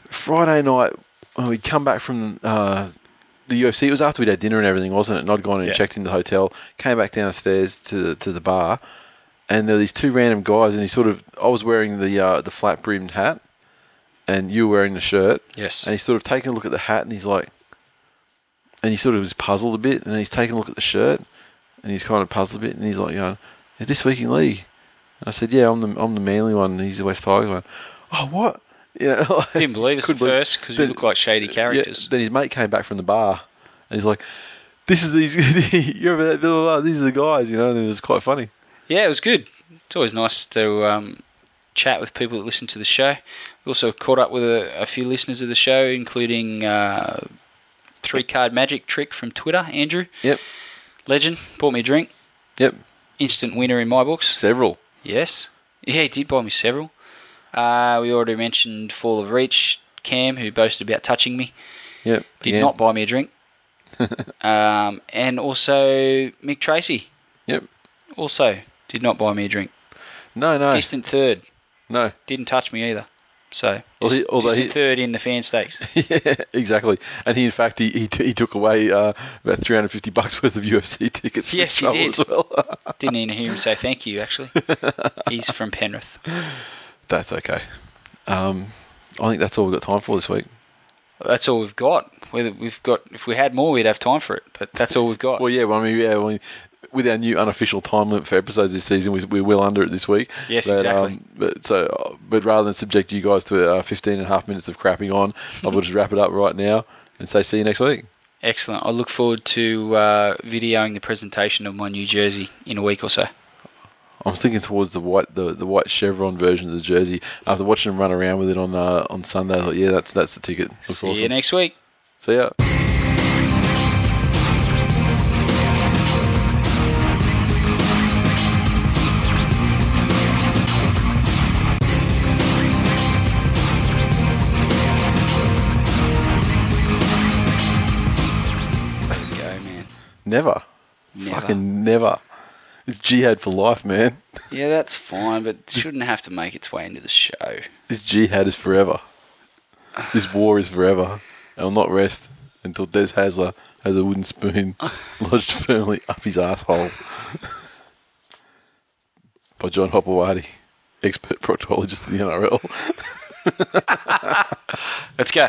Friday night, when we'd come back from uh, the UFC, it was after we'd had dinner and everything, wasn't it? And I'd gone and Yeah. checked in the hotel, came back downstairs to the, to the bar, and there were these two random guys, and he sort of, I was wearing the uh, the flat brimmed hat, and you were wearing the shirt. Yes. And he's sort of taking a look at the hat and he's like, and he sort of was puzzled a bit. And he's taking a look at the shirt and he's kind of puzzled a bit. And he's like, going, "Is this week in league?" And I said, "Yeah, I'm the I'm the Manly one. And he's the West Tigers one." Oh, what? <laughs> Yeah, like, Didn't believe us at believe- first because we look like shady yeah, characters. then his mate came back from the bar and he's like, "This is these. <laughs> you remember that? Blah, blah, blah, these are the guys, you know." And it was quite funny. Yeah, it was good. It's always nice to um, chat with people that listen to the show. We also caught up with a, a few listeners of the show, including uh, Three Card Magic Trick from Twitter, Andrew. Yep, Legend, bought me a drink. yep, Instant winner in my books. several. Yes. Yeah, he did buy me several. Uh, we already mentioned Fall of Reach, Cam, who boasted about touching me. Yep, Did again. not buy me a drink. <laughs> um, and also Mick Tracy, Yep. also did not buy me a drink. No, no, Distant third, no. didn't touch me either. So, Well, he- although he- third in the fan stakes. <laughs> yeah, exactly. And he, in fact, he he, t- he took away uh, about three hundred fifty bucks worth of UFC <laughs> tickets. Yes, he did. As well. <laughs> Didn't even hear him say thank you. Actually, he's from Penrith. that's okay. Um, I think that's all we've got time for this week. That's all we've got. We've got, if we had more, we'd have time for it. But that's all we've got. Well, yeah. Well, I mean, yeah. Well, with our new unofficial time limit for episodes this season, we- we're well under it this week. Yes, but, exactly. Um, but so, but rather than subject you guys to uh, 15 and a half minutes of crapping on, I will <laughs> just wrap it up right now and say see you next week. Excellent. I look forward to uh, videoing the presentation of my new jersey in a week or so. I was thinking towards the white the, the white chevron version of the jersey. After watching him run around with it on uh, on Sunday, I thought, yeah, that's that's the ticket. Looks See awesome. you next week. See ya. Never. Never. Fucking never. It's jihad for life, man. <laughs> Yeah, that's fine, but it shouldn't have to make its way into the show. This jihad is forever. This war is forever. And will not rest until Des Hasler has a wooden spoon <laughs> lodged firmly up his asshole. <laughs> By John Hopoate, expert proctologist in the NRL. Let's go.